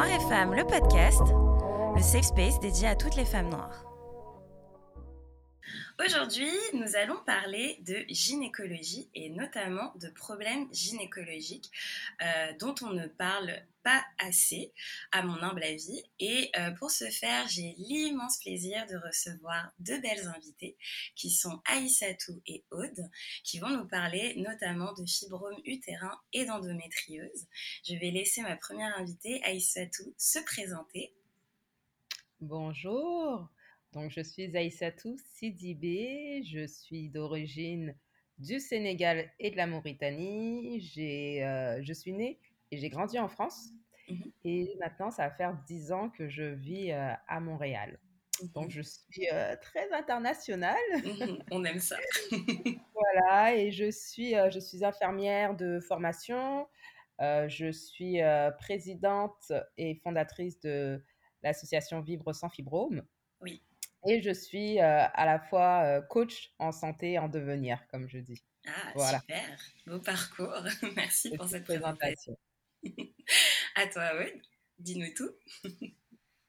Noir et le podcast, le safe space dédié à toutes les femmes noires. Aujourd'hui, nous allons parler de gynécologie et notamment de problèmes gynécologiques euh, dont on ne parle pas assez, à mon humble avis. Et euh, pour ce faire, j'ai l'immense plaisir de recevoir deux belles invitées qui sont Aïssatou et Aude, qui vont nous parler notamment de fibrome utérin et d'endométriose. Je vais laisser ma première invitée, Aïssatou, se présenter. Bonjour, donc, je suis Aïssatou Sidibé, je suis d'origine du Sénégal et de la Mauritanie. J'ai, euh, je suis née et j'ai grandi en France. Mmh et maintenant, ça va faire dix ans que je vis euh, à Montréal. Donc, mmh je suis euh, très internationale. Mmh On aime ça. voilà, et je suis, je suis infirmière de formation. je suis présidente et fondatrice de l'association Vivre sans fibrome. Oui. Et je suis euh, à la fois euh, coach en santé en devenir, comme je dis. Ah, super. Beau parcours. Merci pour cette présentation. à toi, oui. Dis-nous tout.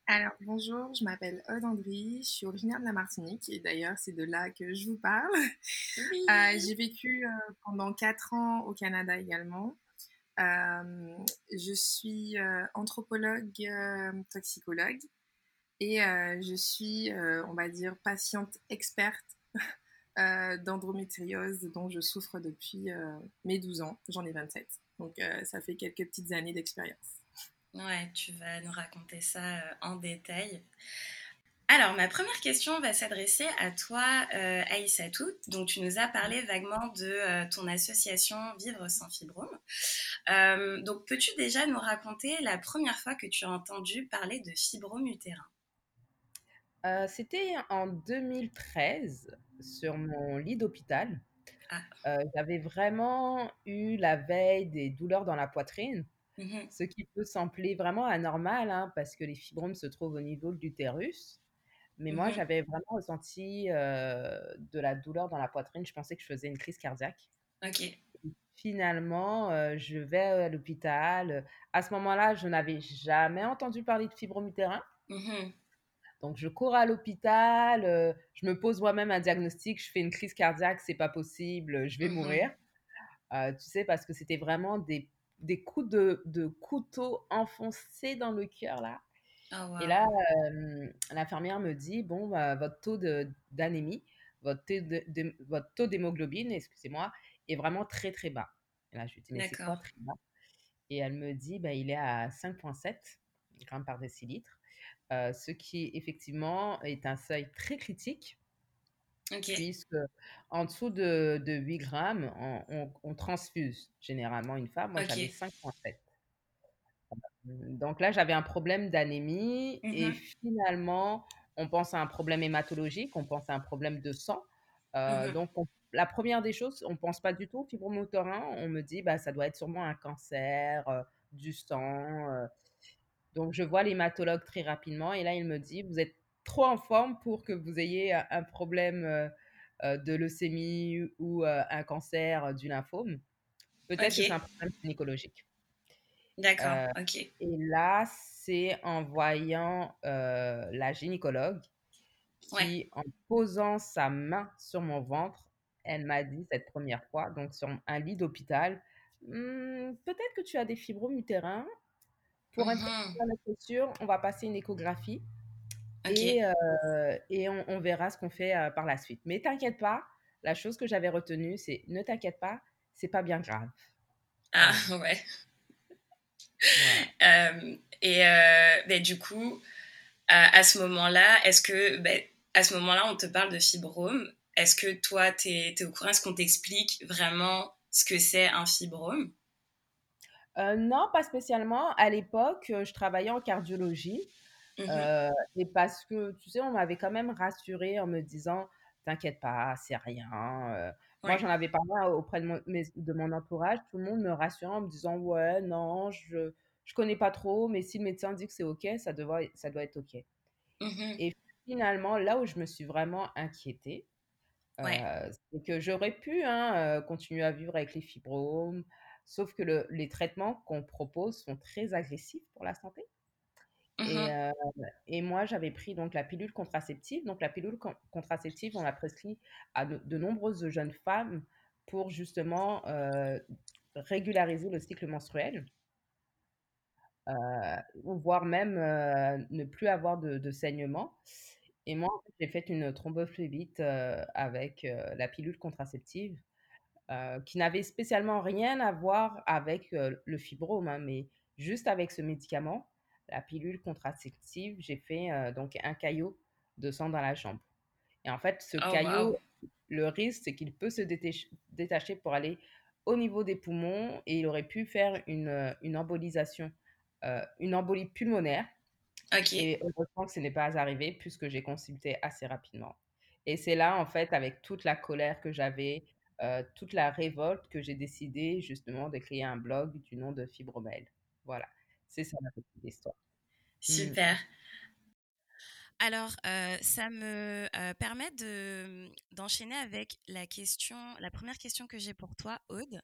Alors, bonjour, je m'appelle Aude Andry, je suis originaire de la Martinique et d'ailleurs, c'est de là que je vous parle. Euh, j'ai vécu pendant quatre ans au Canada également. je suis anthropologue, toxicologue et euh, je suis, euh, on va dire, patiente experte euh, d'endométriose dont je souffre depuis mes 12 ans. J'en ai 27. Donc ça fait quelques petites années d'expérience. Ouais, tu vas nous raconter ça en détail. Alors, ma première question va s'adresser à toi, euh, Aïssatou. Donc, tu nous as parlé vaguement de ton association Vivre sans fibrome. donc, peux-tu déjà nous raconter la première fois que tu as entendu parler de fibrome utérin? Euh, c'était en 2013 sur mon lit d'hôpital. Ah. Euh, j'avais vraiment eu la veille des douleurs dans la poitrine, mmh ce qui peut sembler vraiment anormal hein, parce que les fibromes se trouvent au niveau de l'utérus. Mais moi, mmh j'avais vraiment ressenti euh, de la douleur dans la poitrine. Je pensais que je faisais une crise cardiaque. Ok. finalement, je vais à l'hôpital. À ce moment-là, je n'avais jamais entendu parler de fibrome utérin. Mmh donc, je cours à l'hôpital, euh, je me pose moi-même un diagnostic, je fais une crise cardiaque, c'est pas possible, je vais mmh mourir. Euh, tu sais, parce que c'était vraiment des, des coups de, de, couteau enfoncés dans le cœur, là. Oh, Et là, l'infirmière me dit Bon, bah, votre taux d'anémie, votre, taux d'hémoglobine, excusez-moi, est vraiment très, très bas. Et là, je lui dis Mais c'est quoi très bas? Et elle me dit bah, Il est à 5,7 grammes par décilitre. Euh, ce qui effectivement est un seuil très critique. Puisque en dessous de, de 8 grammes, on, transfuse généralement une femme. Moi, j'avais 5,7. Donc là, j'avais un problème d'anémie et mmh finalement, on pense à un problème hématologique, on pense à un problème de sang. Euh, mmh donc, la première des choses, on ne pense pas du tout au fibromotorin. On me dit, bah, ça doit être sûrement un cancer, euh, du sang. Donc, je vois l'hématologue très rapidement et là, il me dit, vous êtes trop en forme pour que vous ayez un problème euh, euh, de leucémie ou euh, un cancer du lymphome. Peut-être que c'est un problème gynécologique. D'accord, ok. Et là, c'est en voyant la gynécologue qui, en posant sa main sur mon ventre, elle m'a dit cette première fois, donc sur un lit d'hôpital, «Mmh, peut-être que tu as des fibromes utérins pour être mmh sûr, on va passer une échographie et, euh, et on, verra ce qu'on fait euh, par la suite. Mais t'inquiète pas, la chose que j'avais retenue, c'est ne t'inquiète pas, c'est pas bien grave. Ah ouais. Euh, et ben, du coup, à, ce moment-là, est-ce que ben, à ce moment-là, on te parle de fibrome. Est-ce que toi, tu es, es, au courant? Est-ce qu'on t'explique vraiment ce que c'est un fibrome? Euh, non, pas spécialement. À l'époque, euh, je travaillais en cardiologie. Mmh euh, et parce que, tu sais, on m'avait quand même rassurée en me disant, t'inquiète pas, c'est rien. Moi, j'en avais parlé auprès de mon, de mon entourage. Tout le monde me rassurait en me disant, ouais, non, je je connais pas trop, mais si le médecin dit que c'est OK, ça, ça doit être OK. Mmh et finalement, là où je me suis vraiment inquiétée, c'est que j'aurais pu hein, continuer à vivre avec les fibromes, Sauf que les traitements qu'on propose sont très agressifs pour la santé. et moi, j'avais pris donc la pilule contraceptive. Donc la pilule contraceptive, on l'a prescrit à de, nombreuses jeunes femmes pour justement régulariser le cycle menstruel. voire même ne plus avoir de, saignement. Et moi, j'ai fait une thrombophlébite avec la pilule contraceptive qui n'avait spécialement rien à voir avec le fibrome, hein, mais juste avec ce médicament, la pilule contraceptive, j'ai fait donc un caillot de sang dans la jambe. Et en fait, ce oh, caillot, le risque, c'est qu'il peut se détacher pour aller au niveau des poumons et il aurait pu faire une, une embolisation, une embolie pulmonaire. Et heureusement que ce n'est pas arrivé puisque j'ai consulté assez rapidement. Et c'est là, en fait, avec toute la colère que j'avais, toute la révolte, que j'ai décidé justement de créer un blog du nom de Fibromel. Voilà, c'est ça la petite histoire. Mmh. Super. Alors, ça me permet d'enchaîner avec la question, la première question que j'ai pour toi, Aude.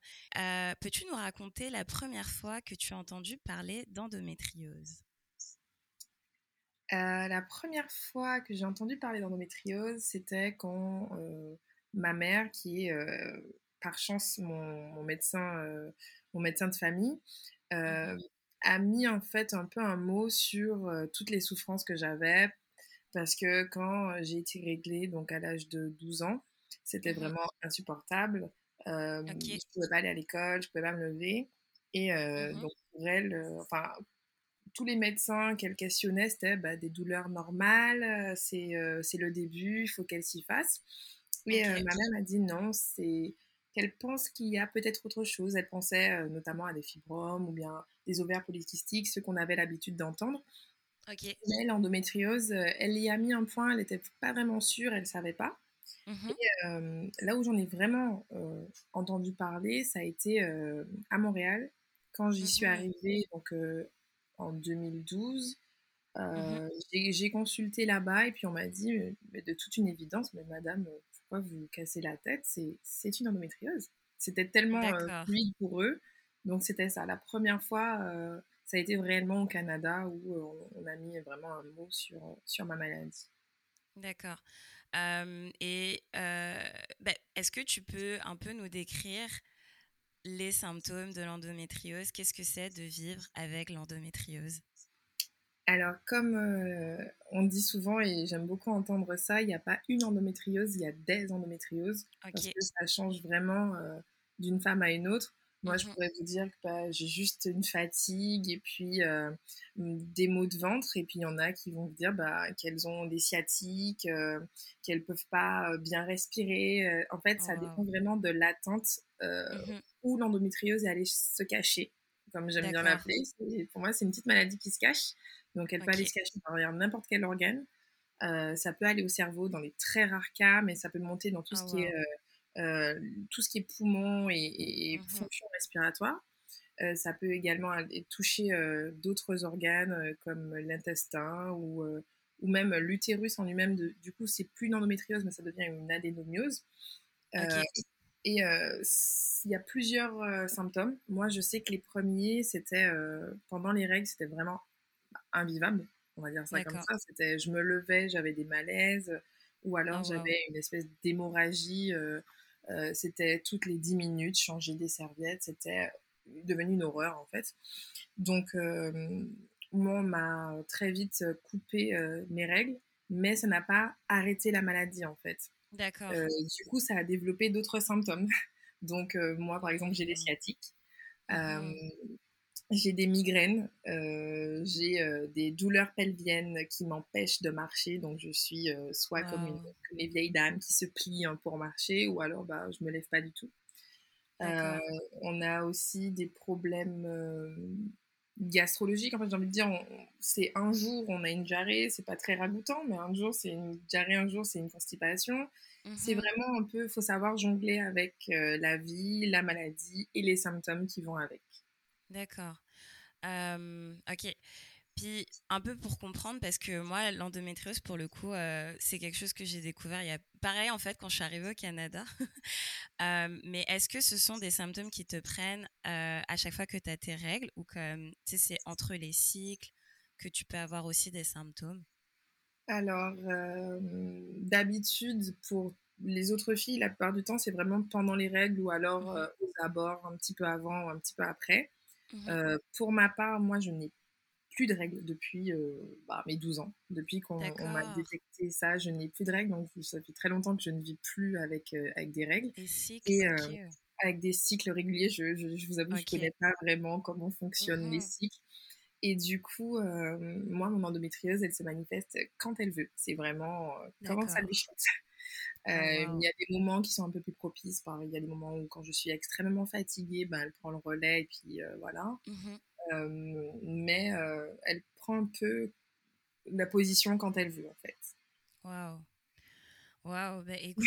Peux-tu nous raconter la première fois que tu as entendu parler d'endométriose? La première fois que j'ai entendu parler d'endométriose, c'était quand ma mère, qui est par chance mon, médecin, mon médecin de famille, mmh a mis en fait un peu un mot sur toutes les souffrances que j'avais parce que quand j'ai été réglée donc à l'âge de 12 ans, c'était mmh vraiment insupportable. Euh, ne pouvais pas aller à l'école, je pouvais pas me lever et mmh donc pour elle, enfin tous les médecins qu'elle questionnait, c'était bah, des douleurs normales, c'est c'est le début, il faut qu'elle s'y fasse. Et ma mère m'a dit non, c'est qu'elle pense qu'il y a peut-être autre chose. Elle pensait notamment à des fibromes ou bien des ovaires polykystiques, ce qu'on avait l'habitude d'entendre. Mais l'endométriose, elle y a mis un point, elle n'était pas vraiment sûre, elle ne savait pas. Mmh et là où j'en ai vraiment entendu parler, ça a été à Montréal, quand j'y suis mmh arrivée donc, en 2012. Mmh j'ai consulté là-bas et puis on m'a dit, mais de toute une évidence, mais madame, pourquoi vous cassez la tête C'est une endométriose. C'était tellement fluide pour eux. Donc c'était ça. La première fois, ça a été réellement au Canada où on a mis vraiment un mot sur, sur ma maladie. D'accord. et bah, est-ce que tu peux un peu nous décrire les symptômes de l'endométriose? Qu'est-ce que c'est de vivre avec l'endométriose? Alors, comme on dit souvent, et j'aime beaucoup entendre ça, il n'y a pas une endométriose, il y a des endométrioses. Parce que ça change vraiment d'une femme à une autre. Moi, je mmh pourrais vous dire que bah, j'ai juste une fatigue et puis des maux de ventre. Et puis, il y en a qui vont vous dire bah, qu'elles ont des sciatiques, qu'elles ne peuvent pas bien respirer. En fait, ça oh, dépend vraiment de l'attente mmh où l'endométriose est allée se cacher, comme j'aime bien l'appeler. Pour moi, c'est une petite maladie qui se cache. Donc, elle peut aller se cacher dans n'importe quel organe. ça peut aller au cerveau dans les très rares cas, mais ça peut monter dans tout ce ah, qui est euh, tout ce qui est poumon et, mmh fonction respiratoire. Euh, ça peut également toucher euh, d'autres organes comme l'intestin ou, ou même l'utérus en lui-même. Du coup, c'est plus une endométriose, mais ça devient une adénomiose. Et il y a plusieurs symptômes. Moi, je sais que les premiers, c'était pendant les règles, c'était vraiment invivable. On va dire ça comme ça. C'était, je me levais, j'avais des malaises, ou alors oh, j'avais une espèce d'hémorragie euh, c'était toutes les 10 minutes, changer des serviettes, c'était devenu une horreur en fait. Donc, euh, moi, on m'a très vite coupé euh, mes règles, mais ça n'a pas arrêté la maladie en fait. D'accord. du coup, ça a développé d'autres symptômes. Donc, moi, par exemple, j'ai des mmh. sciatiques. Mmh j'ai des migraines, euh, j'ai euh, des douleurs pelviennes qui m'empêchent de marcher, donc je suis euh, soit comme, une, les vieilles dames qui se plient hein, pour marcher, ou alors bah, je me lève pas du tout. on a aussi des problèmes gastrologiques. En fait, j'ai envie de dire, c'est un jour on a une diarrhée, c'est pas très ragoûtant, mais un jour c'est une diarrhée, un jour c'est une constipation. C'est mmh vraiment un peu, faut savoir jongler avec la vie, la maladie et les symptômes qui vont avec. D'accord. ok. Puis un peu pour comprendre, parce que moi, l'endométriose, pour le coup, c'est quelque chose que j'ai découvert il y a pareil en fait quand je suis arrivée au Canada. mais est-ce que ce sont des symptômes qui te prennent à chaque fois que tu as tes règles ou comme tu sais c'est entre les cycles que tu peux avoir aussi des symptômes? Alors, d'habitude, pour les autres filles, la plupart du temps, c'est vraiment pendant les règles ou alors mmh aux abords, un petit peu avant ou un petit peu après. Mmh pour ma part, moi, je n'ai plus de règles depuis bah, mes 12 ans. Depuis qu'on m'a détecté ça, je n'ai plus de règles. Donc, ça fait très longtemps que je ne vis plus avec, avec des règles. Et, avec des cycles réguliers, je, je, vous avoue, je ne connais pas vraiment comment fonctionnent les mmh cycles. Et du coup, moi, mon endométriose, elle se manifeste quand elle veut. C'est vraiment comment ça lui chante. Ah, il y a des moments qui sont un peu plus propices. Il y a des moments où, quand je suis extrêmement fatiguée, ben, elle prend le relais et puis voilà. Mmh mais elle prend un peu la position quand elle veut, en fait. Waouh! Waouh, bah écoute,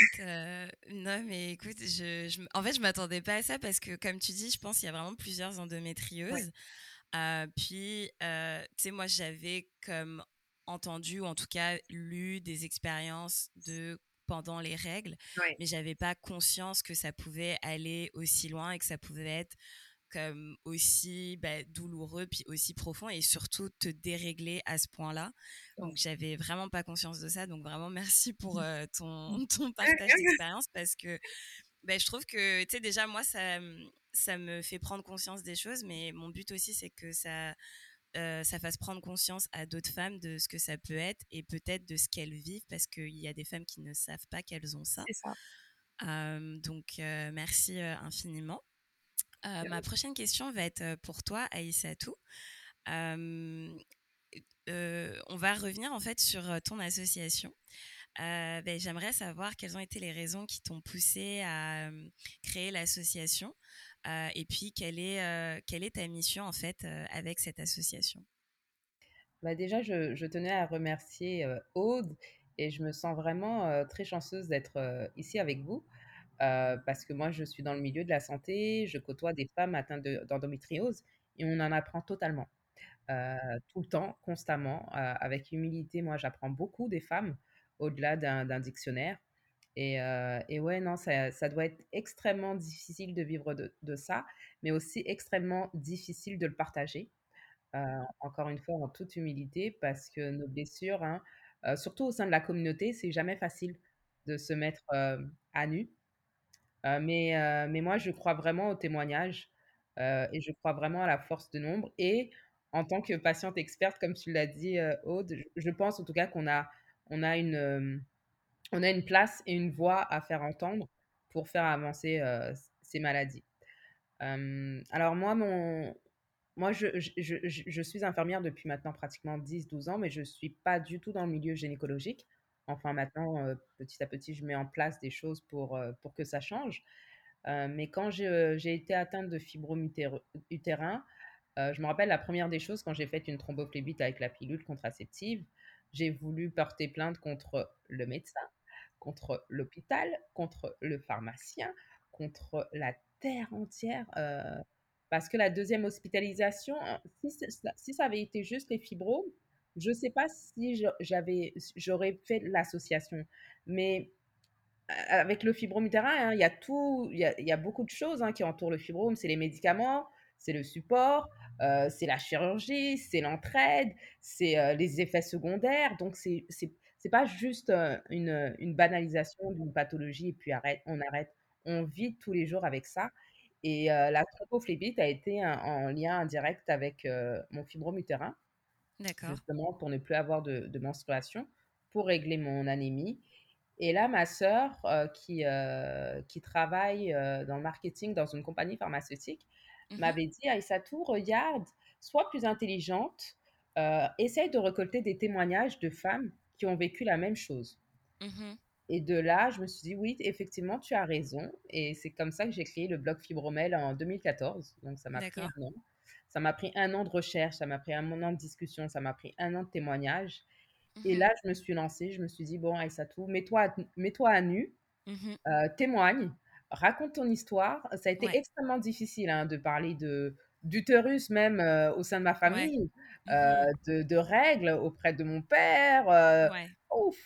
non mais écoute, je, en fait je m'attendais pas à ça parce que comme tu dis, je pense qu'il y a vraiment plusieurs endométrioses. puis, tu sais, moi j'avais comme entendu ou en tout cas lu des expériences de pendant les règles, mais j'avais pas conscience que ça pouvait aller aussi loin et que ça pouvait être comme aussi bah, douloureux puis aussi profond et surtout te dérégler à ce point-là. Donc j'avais vraiment pas conscience de ça. Donc vraiment merci pour euh, ton, ton partage d'expérience parce que bah, je trouve que tu sais déjà moi ça ça me fait prendre conscience des choses, mais mon but aussi c'est que ça euh, ça fasse prendre conscience à d'autres femmes de ce que ça peut être et peut-être de ce qu'elles vivent parce qu'il y a des femmes qui ne savent pas qu'elles ont ça. ça. donc euh, merci euh, infiniment. ma prochaine question va être pour toi, Aïssatou. on va revenir en fait sur ton association. Ben, j'aimerais savoir quelles ont été les raisons qui t'ont poussé à créer l'association. Euh, et puis, quelle est, euh, quelle est ta mission en fait euh, avec cette association? Bah Déjà, je, tenais à remercier Aude et je me sens vraiment très chanceuse d'être ici avec vous. parce que moi, je suis dans le milieu de la santé, je côtoie des femmes atteintes d'endométriose et on en apprend totalement. tout le temps, constamment, avec humilité. Moi, j'apprends beaucoup des femmes au-delà d'un dictionnaire. Et, euh, ouais, non, ça, doit être extrêmement difficile de vivre de, ça, mais aussi extrêmement difficile de le partager. Euh, encore une fois, en toute humilité, parce que nos blessures, hein, euh, surtout au sein de la communauté, c'est jamais facile de se mettre à nu. mais, mais moi, je crois vraiment au témoignage et je crois vraiment à la force de nombre. Et en tant que patiente experte, comme tu l'as dit, Aude, je, je pense en tout cas qu'on a, on a une on a une place et une voix à faire entendre pour faire avancer ces maladies. alors moi, moi je, suis infirmière depuis maintenant pratiquement 10-12 ans, mais je ne suis pas du tout dans le milieu gynécologique. Enfin, maintenant, petit à petit, je mets en place des choses pour, pour que ça change. mais quand j'ai été atteinte de fibromutérin, je me rappelle la première des choses quand j'ai fait une thrombophlébite avec la pilule contraceptive, j'ai voulu porter plainte contre le médecin, contre l'hôpital, contre le pharmacien, contre la terre entière. Euh, parce que la deuxième hospitalisation, hein, si, ça avait été juste les fibromes, je ne sais pas si j'avais, j'aurais fait l'association. Mais euh, avec le fibrome utérin, hein, il y a tout, il y a, beaucoup de choses hein, qui entourent le fibrome. C'est les médicaments, c'est le support, euh, c'est la chirurgie, c'est l'entraide, c'est les effets secondaires. Donc c'est c'est pas juste une, une banalisation d'une pathologie et puis arrête, on arrête. On vit tous les jours avec ça. Et la thrombophlébite a été en lien indirect avec mon fibrome utérin. D'accord. Justement, pour ne plus avoir de, de, menstruation, pour régler mon anémie. Et là, ma sœur, qui, qui travaille dans le marketing dans une compagnie pharmaceutique, mmh m'avait dit Aïssatou, regarde, sois plus intelligente, essaye de récolter des témoignages de femmes qui ont vécu la même chose. Mmh et de là, je me suis dit, oui, effectivement, tu as raison. Et c'est comme ça que j'ai créé le blog Fibromel en 2014. Donc, ça m'a pris un an. Ça m'a pris un an de recherche, ça m'a pris un an de discussion, ça m'a pris un an de témoignage. Et mmh là, je me suis lancée, je me suis dit, bon, Aïssatou, mets-toi mets -toi à nu, mmh euh, témoigne, raconte ton histoire. Ça a été extrêmement difficile hein, de parler de d'utérus même euh, au sein de ma famille, euh, mmh de, règles auprès de mon père. Euh, ouf,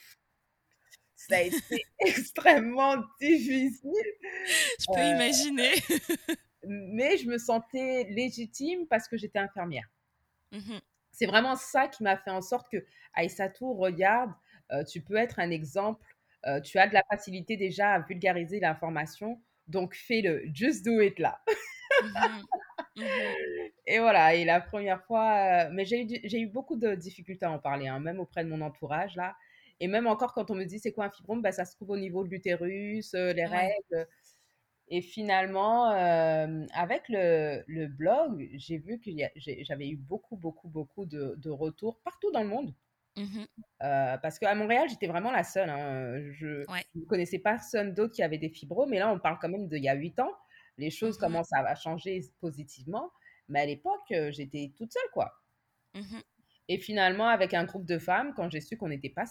ça a été extrêmement difficile. Je peux imaginer. mais je me sentais légitime parce que j'étais infirmière. Mmh c'est vraiment ça qui m'a fait en sorte que Aïssatou, regarde, tu peux être un exemple. tu as de la facilité déjà à vulgariser l'information. Donc fais-le. Just do it là. Mmh mmh et voilà, et la première fois, mais j'ai eu, eu beaucoup de difficultés à en parler, hein, même auprès de mon entourage là. Et même encore quand on me dit c'est quoi un fibrome, bah, ça se trouve au niveau de l'utérus, les règles. Et finalement, avec le, le blog, j'ai vu que j'avais eu beaucoup, beaucoup, beaucoup de, de, retours partout dans le monde. Mmh parce qu'à Montréal, j'étais vraiment la seule. Hein. Je ne connaissais personne d'autre qui avait des fibros, mais là, on parle quand même d'il y a huit ans. Les choses mmh commencent à changer positivement. Mais à l'époque, j'étais toute seule, quoi. Mmh Et finalement, avec un groupe de femmes, quand j'ai su qu'on n'était pas,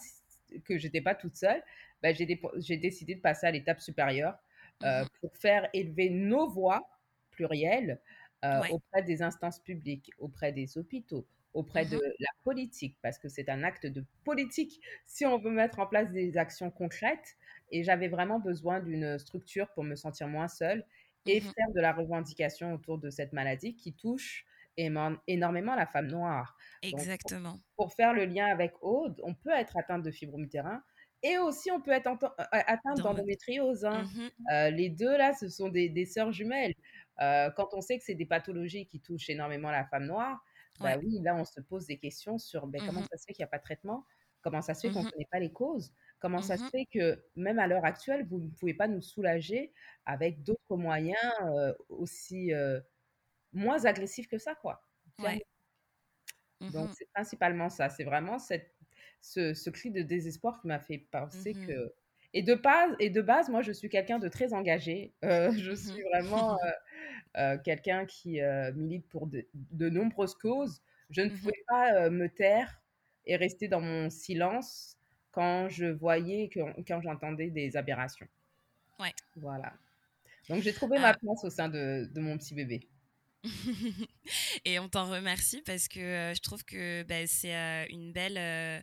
que j'étais pas toute seule, bah, j'ai décidé de passer à l'étape supérieure euh, pour faire élever nos voix plurielles euh, auprès des instances publiques, auprès des hôpitaux, auprès de la politique, parce que c'est un acte de politique si on veut mettre en place des actions concrètes. Et j'avais vraiment besoin d'une structure pour me sentir moins seule et mmh faire de la revendication autour de cette maladie qui touche énormément la femme noire. Exactement. pour, faire le lien avec Aude, on peut être atteinte de fibromyalgie et aussi, on peut être atteint d'endométriose. Hein. Mmh les deux, là, ce sont des, des sœurs jumelles. quand on sait que c'est des pathologies qui touchent énormément la femme noire, bah oui, là, on se pose des questions sur ben, comment mmh ça se fait qu'il n'y a pas de traitement, comment ça se fait qu'on ne connaît pas les causes, comment ça se fait que même à l'heure actuelle, vous ne pouvez pas nous soulager avec d'autres moyens aussi moins agressifs que ça, quoi. Donc, c'est principalement ça. C'est vraiment cette ce, cri de désespoir qui m'a fait penser mmh que. Et de, base, et de base, moi, je suis quelqu'un de très engagé. Euh, je mmh suis vraiment euh, euh, quelqu'un qui milite pour de, nombreuses causes. Je ne mmh pouvais pas me taire et rester dans mon silence quand je voyais, que, quand j'entendais des aberrations. Ouais. Voilà. Donc, j'ai trouvé ma ah. place au sein de, de mon petit bébé. et on t'en remercie parce que je trouve que bah, c'est une belle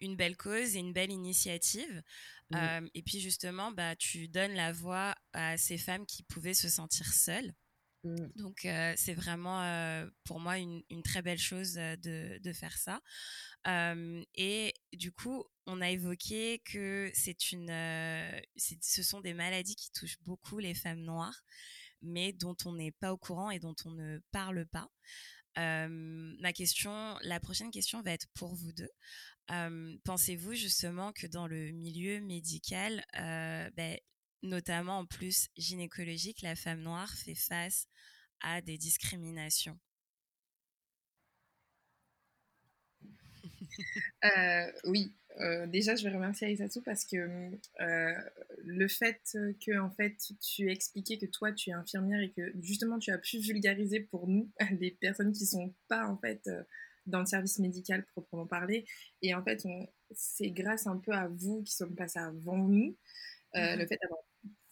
une belle cause et une belle initiative. Mmh. et puis justement, bah, tu donnes la voix à ces femmes qui pouvaient se sentir seules. Mmh. Donc c'est vraiment pour moi une, très belle chose de, de faire ça. et du coup, on a évoqué que c'est une, ce sont des maladies qui touchent beaucoup les femmes noires mais dont on n'est pas au courant et dont on ne parle pas. ma question, la prochaine question va être pour vous deux. Pensez-vous justement que dans le milieu médical, ben, notamment en plus gynécologique, la femme noire fait face à des discriminations Oui, euh, déjà, je vais remercier Aïssatou parce que euh, le fait que en fait, tu expliqué que toi, tu es infirmière et que justement, tu as pu vulgariser pour nous, les personnes qui sont pas en fait euh, dans le service médical proprement parlé. Et en fait, c'est grâce un peu à vous qui sommes passés avant nous, mm-hmm. le fait d'avoir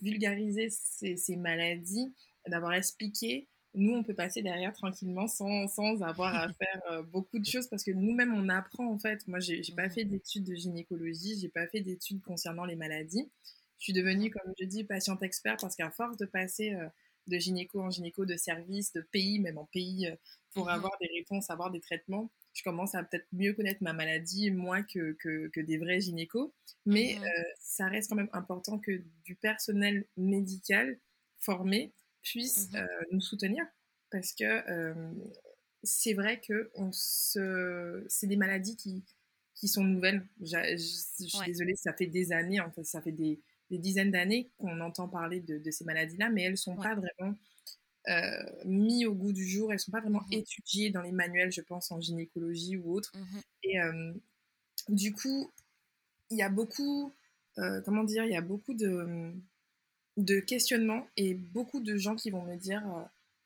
vulgarisé ces, ces maladies, d'avoir expliqué nous, on peut passer derrière tranquillement sans, sans avoir à faire euh, beaucoup de choses parce que nous-mêmes, on apprend en fait. Moi, j'ai pas fait d'études de gynécologie, j'ai pas fait d'études concernant les maladies. Je suis devenue, comme je dis, patiente expert parce qu'à force de passer euh, de gynéco en gynéco, de service, de pays, même en pays, euh, pour mmh avoir des réponses, avoir des traitements, je commence à peut-être mieux connaître ma maladie, moins que, que, que des vrais gynécos. Mais mmh ça reste quand même important que du personnel médical formé puisse mmh nous soutenir. Parce que c'est vrai que on se... c'est des maladies qui, qui sont nouvelles. Je, suis désolée, ça fait des années, en fait, ça fait des, des dizaines d'années qu'on entend parler de, de ces maladies-là, mais elles ne sont pas vraiment euh, mises au goût du jour, elles ne sont pas vraiment mmh étudiées dans les manuels, je pense, en gynécologie ou autre. Mmh Et du coup, il y a beaucoup, euh, comment dire, il y a beaucoup de de questionnements et beaucoup de gens qui vont me dire, euh,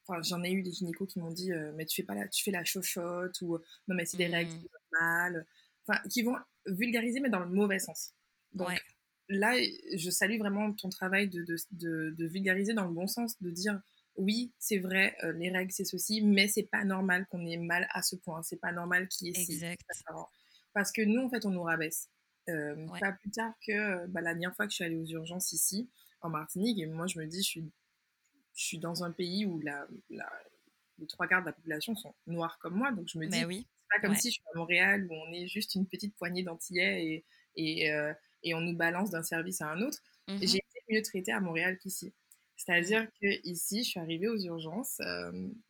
enfin j'en ai eu des gynécos qui m'ont dit, euh, mais tu fais pas la, tu fais la chochotte ou non mais c'est des règles mmh. mal, enfin qui vont vulgariser mais dans le mauvais sens. Donc là, je salue vraiment ton travail de, de, de, vulgariser dans le bon sens, de dire oui, c'est vrai, euh, les règles c'est ceci, mais c'est pas normal qu'on ait mal à ce point, c'est pas normal qu'il y ait exact. Parce que nous en fait on nous rabaisse. Pas plus tard que bah, la dernière fois que je suis allée aux urgences ici, en Martinique. Et moi, je me dis, je suis, je suis dans un pays où la, les trois quarts de la population sont noirs comme moi, donc je me dis, oui. c'est pas comme si je suis à Montréal où on est juste une petite poignée d'Antillais et, et, euh, et, on nous balance d'un service à un autre. Mmh J'ai été mieux traitée à Montréal qu'ici. C'est-à-dire que ici, je suis arrivée aux urgences.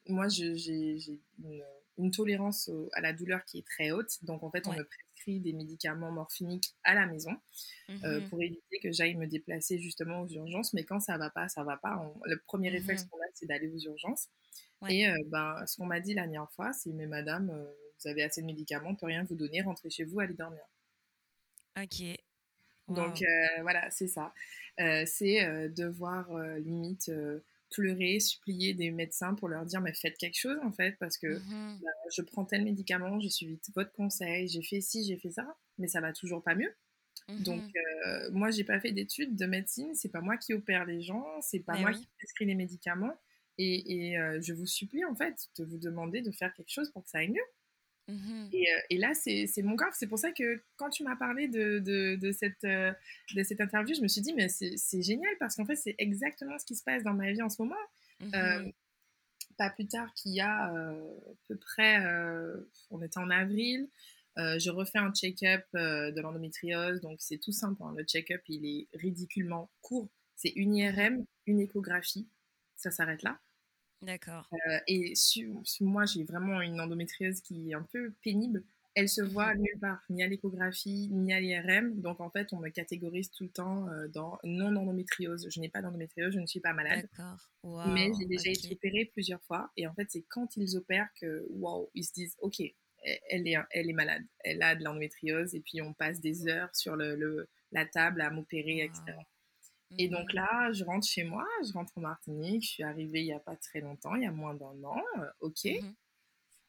moi, j'ai une, une, tolérance à la douleur qui est très haute. Donc, en fait, on me prescrit des médicaments morphiniques à la maison mmh pour éviter que j'aille me déplacer justement aux urgences. Mais quand ça va pas, ça va pas. le premier réflexe mmh qu'on a, c'est d'aller aux urgences. Et ben, ce qu'on m'a dit la dernière fois, c'est Mais madame, vous avez assez de médicaments, on peut rien vous donner, rentrez chez vous, allez dormir. Ok. Donc voilà, c'est ça. c'est devoir limite pleurer, supplier des médecins pour leur dire mais faites quelque chose en fait parce que mmh bah, je prends tel médicament, j'ai suivi votre conseil, j'ai fait ci, j'ai fait ça, mais ça va toujours pas mieux. Donc mmh moi j'ai pas fait d'études de médecine, c'est pas moi qui opère les gens, c'est pas moi qui prescris les médicaments et, je vous supplie en fait de vous demander de faire quelque chose pour que ça aille mieux. Mmh et, et, là, c'est mon corps. C'est pour ça que quand tu m'as parlé de, de, de, cette, de cette interview, je me suis dit, mais c'est génial parce qu'en fait, c'est exactement ce qui se passe dans ma vie en ce moment. Mmh pas plus tard qu'il y a à peu près, on était en avril, je refais un check-up de l'endométriose. Donc, c'est tout simple. Hein. Le check-up, il est ridiculement court. C'est une IRM, une échographie. Ça s'arrête là. D'accord. Euh, et moi, j'ai vraiment une endométriose qui est un peu pénible. Elle se voit nulle part, ni à l'échographie, ni à l'IRM. Donc, en fait, on me catégorise tout le temps euh, dans non-endométriose. Je n'ai pas d'endométriose, je ne suis pas malade. D'accord. Mais j'ai déjà été opérée plusieurs fois. Et en fait, c'est quand ils opèrent que, waouh, ils se disent, OK, elle est, elle est malade. Elle a de l'endométriose. Et puis, on passe des heures sur le, la table à m'opérer, etc. Et donc mmh. là, je rentre chez moi, je rentre en Martinique, je suis arrivée il n'y a pas très longtemps, il y a moins d'un an, euh, ok. Mmh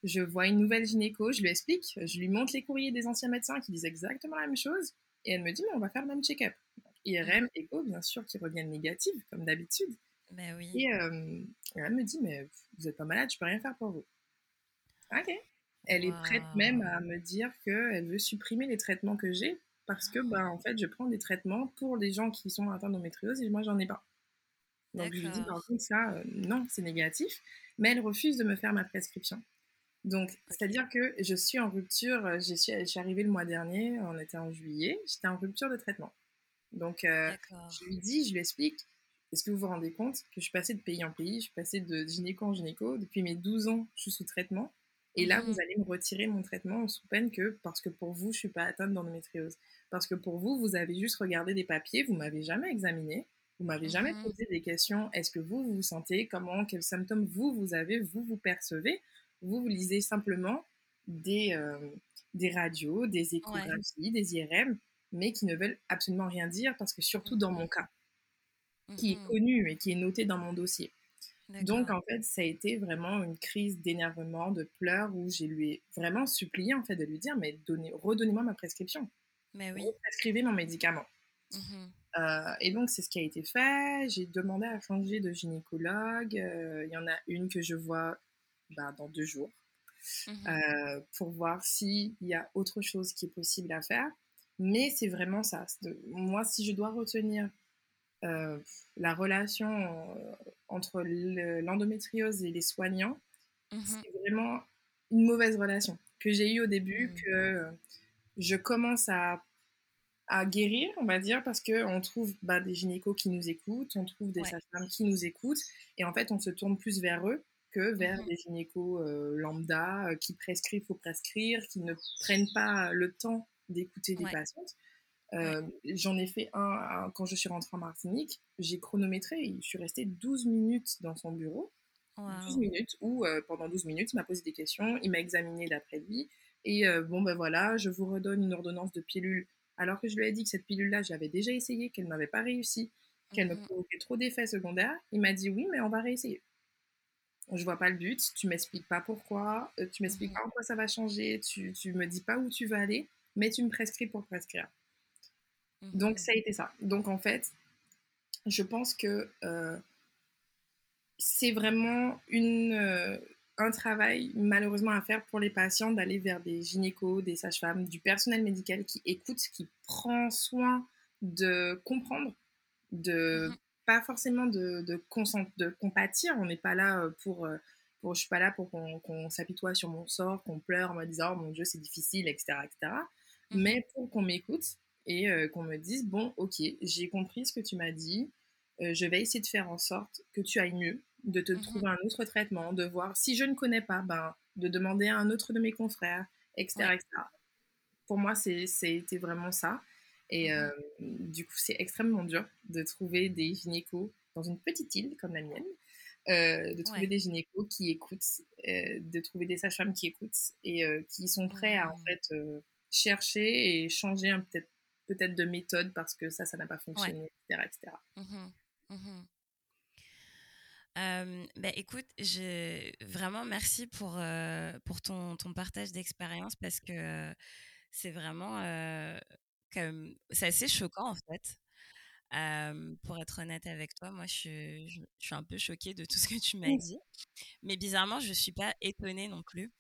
je vois une nouvelle gynéco, je lui explique, je lui montre les courriers des anciens médecins qui disent exactement la même chose, et elle me dit, mais on va faire le même check-up. IRM, écho, bien sûr, qui reviennent négatives, comme d'habitude. Ben oui. Et euh, elle me dit, mais vous n'êtes pas malade, je peux rien faire pour vous. Ok. Elle est prête même à me dire qu'elle veut supprimer les traitements que j'ai parce que bah, en fait, je prends des traitements pour les gens qui sont atteints d'endométriose et moi, j'en ai pas. Donc, je lui dis, par contre, ça, euh, non, c'est négatif. Mais elle refuse de me faire ma prescription. Donc, c'est-à-dire que je suis en rupture, euh, je suis, je suis arrivée le mois dernier, on était en juillet, j'étais en rupture de traitement. Donc, euh, je lui dis, je lui explique, est-ce que vous vous rendez compte que je suis passée de pays en pays, je suis passée de gynéco en gynéco, depuis mes 12 ans, je suis sous traitement, et là, vous mmh allez me retirer mon traitement sous peine que, parce que pour vous, je suis pas atteinte d'endométriose. Parce que pour vous, vous avez juste regardé des papiers, vous m'avez jamais examiné, vous m'avez jamais mmh posé des questions. Est-ce que vous, vous vous sentez Comment Quels symptômes vous, vous avez Vous, vous percevez? Vous, vous lisez simplement des, euh, des radios, des échographies, des IRM, mais qui ne veulent absolument rien dire parce que surtout dans mon mmh cas, qui est mmh connu et qui est noté dans mon dossier. Donc, en fait, ça a été vraiment une crise d'énervement, de pleurs, où j'ai lui vraiment supplié, en fait, de lui dire, mais redonnez-moi ma prescription. Mais oui. Prescrivez mon médicament. Mmh euh, et donc, c'est ce qui a été fait. J'ai demandé à changer de gynécologue. Euh, il y en a une que je vois bah, dans deux jours mmh euh, pour voir s'il y a autre chose qui est possible à faire. Mais c'est vraiment ça. Moi, si je dois retenir la relation entre l'endométriose et les soignants, mmh c'est vraiment une mauvaise relation que j'ai eue au début, que je commence à, à guérir, on va dire, parce qu'on trouve bah, des gynécos qui nous écoutent, on trouve des sages-femmes qui nous écoutent, et en fait, on se tourne plus vers eux que vers mmh des gynécos euh, lambda euh, qui prescrivent, faut prescrire, qui ne prennent pas le temps d'écouter des patientes. Euh, j'en ai fait un, quand je suis rentrée en Martinique. J'ai chronométré. Je suis restée 12 minutes dans son bureau. 12 minutes où, pendant 12 minutes, il m'a posé des questions, il m'a examiné d'après lui. Et euh, bon, ben voilà, je vous redonne une ordonnance de pilule. Alors que je lui ai dit que cette pilule-là, j'avais déjà essayé, qu'elle n'avait pas réussi, qu'elle me mhm. provoquait trop d'effets secondaires. Il m'a dit oui, mais on va réessayer. Je vois pas le but, tu m'expliques pas pourquoi, tu m'expliques pas en quoi ça va changer, tu, tu me dis pas où tu veux aller, mais tu me prescris pour prescrire. Donc mhm. ça a été ça. Donc en fait, je pense que euh, c'est vraiment une, un travail malheureusement à faire pour les patients d'aller vers des gynécos, des sages-femmes, du personnel médical qui écoute, qui prend soin de comprendre, de mhm. pas forcément de, de, de compatir. On n'est pas là euh, pour, euh, Bon, je suis pas là pour qu'on s'apitoie sur mon sort, qu'on pleure en me disant oh mon Dieu c'est difficile, etc., etc. Mmh Mais pour qu'on m'écoute et qu'on me dise bon ok j'ai compris ce que tu m'as dit, je vais essayer de faire en sorte que tu ailles mieux, de te mmh trouver un autre traitement, de voir si je ne connais pas, ben de demander à un autre de mes confrères, etc., etc. Pour moi c'était vraiment ça. Et mmh du coup, c'est extrêmement dur de trouver des gynécos dans une petite île comme la mienne, euh, de trouver des gynécos qui écoutent, euh, de trouver des sages-femmes qui écoutent et euh, qui sont prêts à en fait chercher et changer peut-être peut-être de méthode parce que ça, ça n'a pas fonctionné, etc., etc. Mmh mmh bah, écoute, je... vraiment merci pour, pour ton, ton partage d'expérience parce que c'est vraiment comme c'est assez choquant en fait pour être honnête avec toi, moi, je, suis un peu choquée de tout ce que tu m'as dit. Mais bizarrement, je ne suis pas étonnée non plus.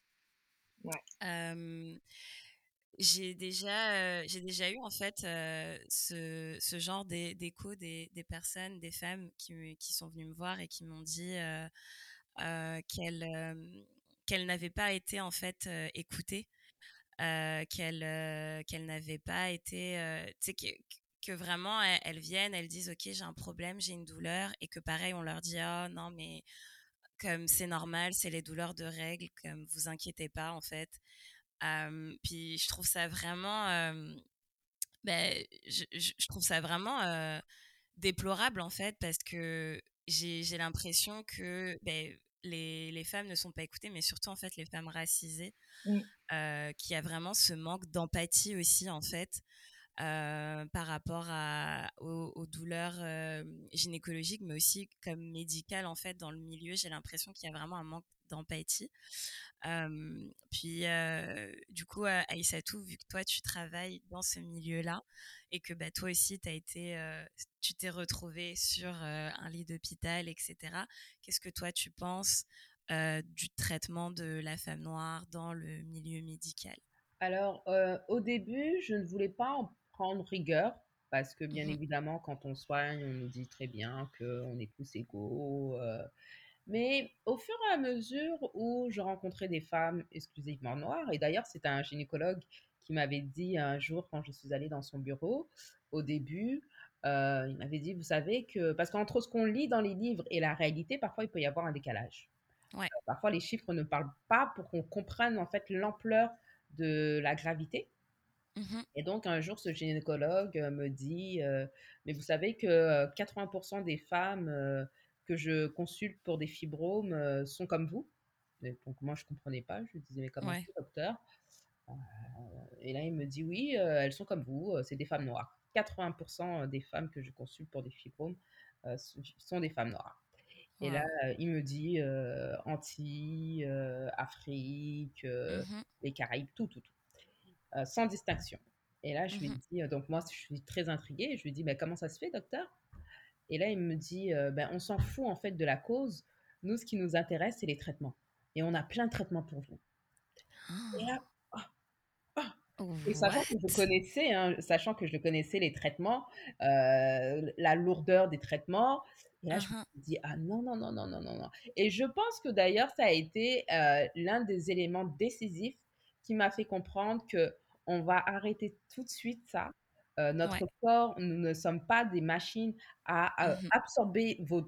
J'ai déjà, déjà eu en fait ce, ce, genre d'écho des, des, personnes, des femmes qui, qui, sont venues me voir et qui m'ont dit qu'elles qu'elles n'avaient pas été en fait écoutées, qu'elles qu'elles n'avaient pas été, sais, que vraiment elles, viennent, elles disent ok j'ai un problème, j'ai une douleur et que pareil on leur dit oh non mais comme c'est normal, c'est les douleurs de règles, comme vous inquiétez pas en fait. Puis je trouve ça vraiment, ben, je, trouve ça vraiment déplorable en fait parce que j'ai l'impression que ben, les, les, femmes ne sont pas écoutées, mais surtout en fait les femmes racisées, mmh. qui a vraiment ce manque d'empathie aussi en fait. Euh, par rapport à, aux, douleurs euh, gynécologiques, mais aussi comme médicales en fait dans le milieu. J'ai l'impression qu'il y a vraiment un manque d'empathie. Euh, puis du coup, Aïssatou, vu que toi tu travailles dans ce milieu-là et que bah, toi aussi as été, tu t'es retrouvé sur un lit d'hôpital, etc. Qu'est-ce que toi tu penses du traitement de la femme noire dans le milieu médical? Alors, au début, je ne voulais pas en prendre rigueur parce que bien mmh évidemment, quand on soigne, on nous dit très bien qu'on est tous égaux. Euh. Mais au fur et à mesure où je rencontrais des femmes exclusivement noires, et d'ailleurs, c'est un gynécologue qui m'avait dit un jour quand je suis allée dans son bureau, au début, euh, il m'avait dit, vous savez que, parce qu'entre ce qu'on lit dans les livres et la réalité, parfois il peut y avoir un décalage. Ouais. Euh, parfois les chiffres ne parlent pas pour qu'on comprenne en fait l'ampleur de la gravité. Mmh et donc, un jour, ce gynécologue euh, me dit euh, Mais vous savez que 80% euh, des femmes que je consulte pour des fibromes sont comme vous Donc, moi, je ne comprenais pas. Je lui disais Mais comment ouais. docteur? Et là, il me dit Oui, elles sont comme vous, c'est des femmes noires. 80% des femmes que je consulte pour des fibromes sont des femmes noires. Et là, il me dit Antilles, Afrique, mmh les Caraïbes, tout, tout, tout. Euh, sans distinction. Et là, je lui mmh dis, euh, donc moi, je suis très intriguée. Je lui dis, mais comment ça se fait, docteur? Et là, il me dit, euh, ben, on s'en fout en fait de la cause. Nous, ce qui nous intéresse, c'est les traitements. Et on a plein de traitements pour vous. Et là, ah, ah. Et sachant que je connaissais, hein, sachant que je connaissais les traitements, la lourdeur des traitements, et là, je me dis, ah non, non, non, non, non, non, non. Et je pense que d'ailleurs, ça a été l'un des éléments décisifs qui m'a fait comprendre que on va arrêter tout de suite ça. Euh, notre corps, nous ne sommes pas des machines à, mmh absorber vos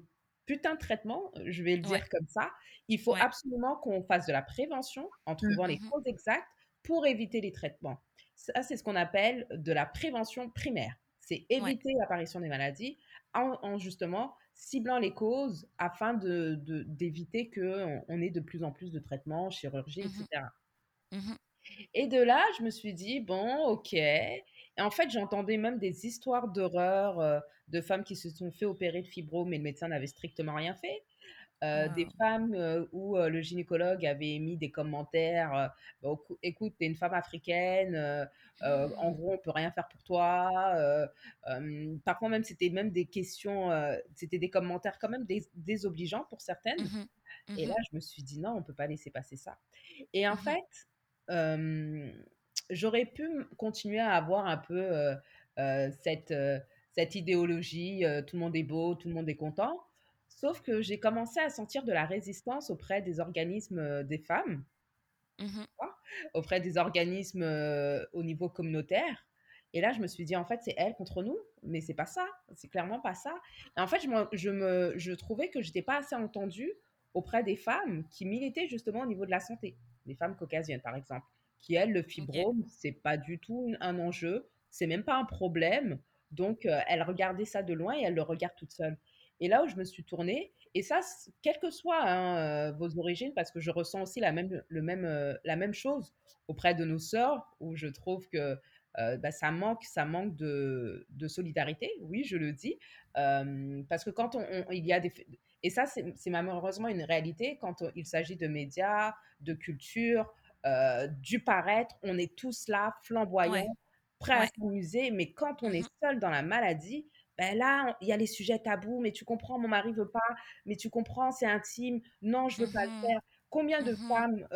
putains de traitements, je vais le dire comme ça. Il faut absolument qu'on fasse de la prévention en mmh trouvant les causes exactes pour éviter les traitements. Ça, c'est ce qu'on appelle de la prévention primaire. C'est éviter l'apparition des maladies en, justement ciblant les causes afin d'éviter de, qu'on ait de plus en plus de traitements, chirurgie, etc. Et de là, je me suis dit, bon, ok. Et en fait, j'entendais même des histoires d'horreur euh, de femmes qui se sont fait opérer de fibro, mais le médecin n'avait strictement rien fait. Euh, des femmes euh, où le gynécologue avait mis des commentaires bah, écoute, t'es une femme africaine, en gros, on peut rien faire pour toi. parfois, même, c'était même des questions, c'était des commentaires quand même désobligeants pour certaines. Mmh Et mmh là, je me suis dit, non, on peut pas laisser passer ça. Et en fait, j'aurais pu continuer à avoir un peu cette, cette idéologie, tout le monde est beau, tout le monde est content. sauf que j'ai commencé à sentir de la résistance auprès des organismes des femmes, mmh auprès des organismes au niveau communautaire. Et là, je me suis dit, en fait, c'est elle contre nous, mais c'est pas ça, c'est clairement pas ça. Et en fait, je me, je, me, je trouvais que j'étais pas assez entendue auprès des femmes qui militaient justement au niveau de la santé, des femmes caucasiennes par exemple, qui elles, le fibrome, c'est pas du tout un enjeu, c'est même pas un problème. Donc, elles regardaient ça de loin et elles le regardent toutes seules. Et là où je me suis tournée, et ça, quelles que soient hein, vos origines, parce que je ressens aussi la même, le même, la même chose auprès de nos sœurs, où je trouve que bah, ça manque, ça manque de, de, solidarité, oui, je le dis, parce que quand on, il y a des... Et ça, c'est malheureusement une réalité quand il s'agit de médias, de culture, du paraître, on est tous là, flamboyants, prêts à s'amuser, mais quand on est mmh seul dans la maladie, ben là, il y a les sujets tabous, mais tu comprends, mon mari veut pas, mais tu comprends, c'est intime, non, je veux pas le mmh faire. Combien de mmh femmes